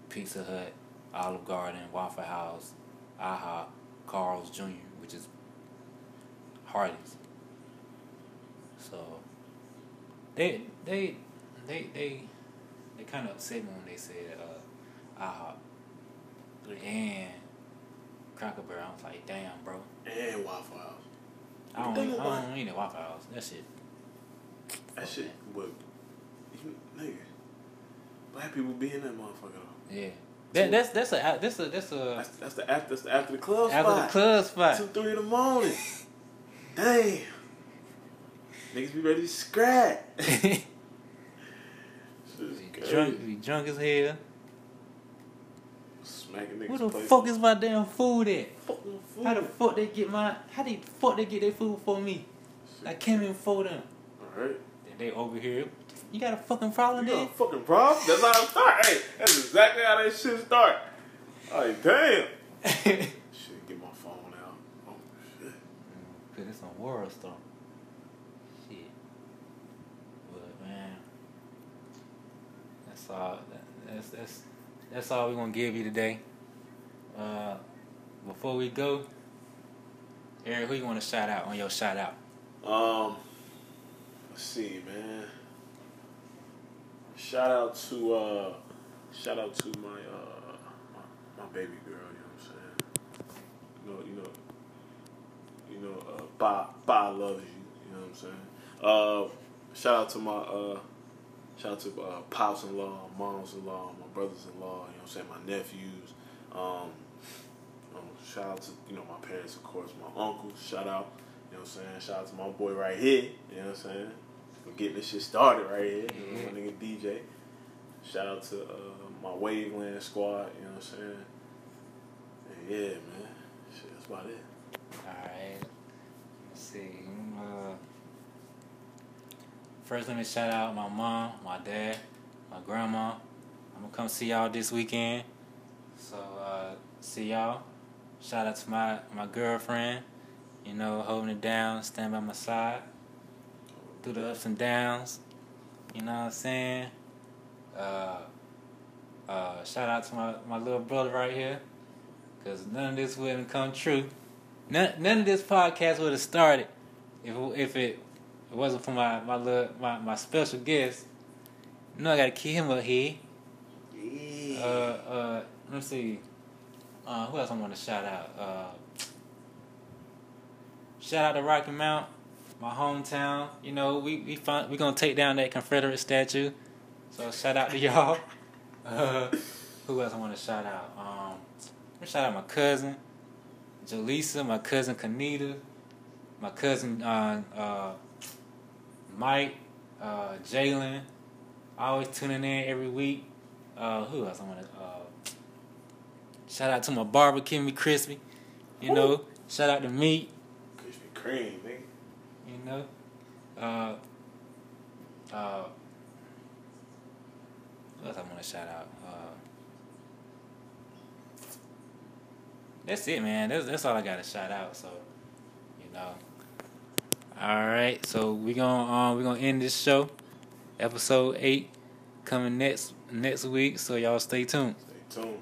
Pizza Hut, Olive Garden, Waffle House, IHOP, Carl's Jr., which is Hardee's. So they they they they they kind of upset me when they said uh, IHOP and Cracker Barrel. I was like, damn, bro. And Waffle House. I don't, Think eat, I don't eat at Waffle House. That's it. That shit. You, nigga. Black people be in that motherfucker though. Yeah. That, that's that's a that's a that's a That's, that's the after that's the after the club after spot. the club spot. Two three in the morning. Damn. Niggas be ready to scrap. (laughs) drunk, be drunk as hell. Smacking niggas. Where the fuck is my damn food at? Food. How the fuck they get my? How the fuck they get their food for me? I came in for them. Alright. Then they over here. You got a fucking problem You got there? a fucking problem? That's how it start. Hey, that's exactly how that shit start. Like, damn. (laughs) Shit, get my phone out. Oh, shit. Mm, cause it's on World Star. Shit. But man, that's all. that- That's that's that's all we're gonna give you today. Uh, before we go, Eric, who you want to shout out on your shout out? Um, let's see, man. Shout out to uh, shout out to my uh, my, my baby girl. You know what I'm saying? You know, you know, you know. Uh, Ba Ba loves you. You know what I'm saying? Uh, shout out to my uh, shout out to uh, pops-in-law, moms-in-law, my brothers-in-law. You know what I'm saying? My nephews. Um, um, shout out to you know my parents, of course, my uncle, Shout out. You know what I'm saying? Shout out to my boy right here. You know what I'm saying? For getting this shit started right here. You know, my nigga DJ. Shout out to uh, my Waveland squad. You know what I'm saying? And yeah, man. Shit, that's about it. Alright. Let's see. Uh, first, let me shout out my mom, my dad, my grandma. I'm gonna come see y'all this weekend. So, uh, see y'all. Shout out to my, my girlfriend, you know, holding it down, stand by my side through the ups and downs. You know what I'm saying? Uh, uh, shout out to my, my little brother right here. Because none of this wouldn't come true. None, none of this podcast would have started if if it, it wasn't for my my little my, my special guest. You know I gotta keep him up here. Yeah. Uh uh let's see. Uh who else I wanna shout out? Uh shout out to Rocky Mount, my hometown. You know, we we find, we gonna take down that Confederate statue. So shout out to (laughs) y'all. Uh who else I wanna shout out? Um let me shout out my cousin, Jaleesa, my cousin Kanita, my cousin uh, uh, Mike, uh, Jalen, always tuning in every week. Uh, who else I want to uh, shout out to my barber, Kimmy Crispy. You know, shout out to me. Krispy Kreme, nigga. You know, uh, uh, who else I want to shout out? Uh, that's it, man. That's that's all I got to shout out. So, you know. All right, so we gonna um we gonna end this show, episode eight, coming next next week. So y'all stay tuned. Stay tuned.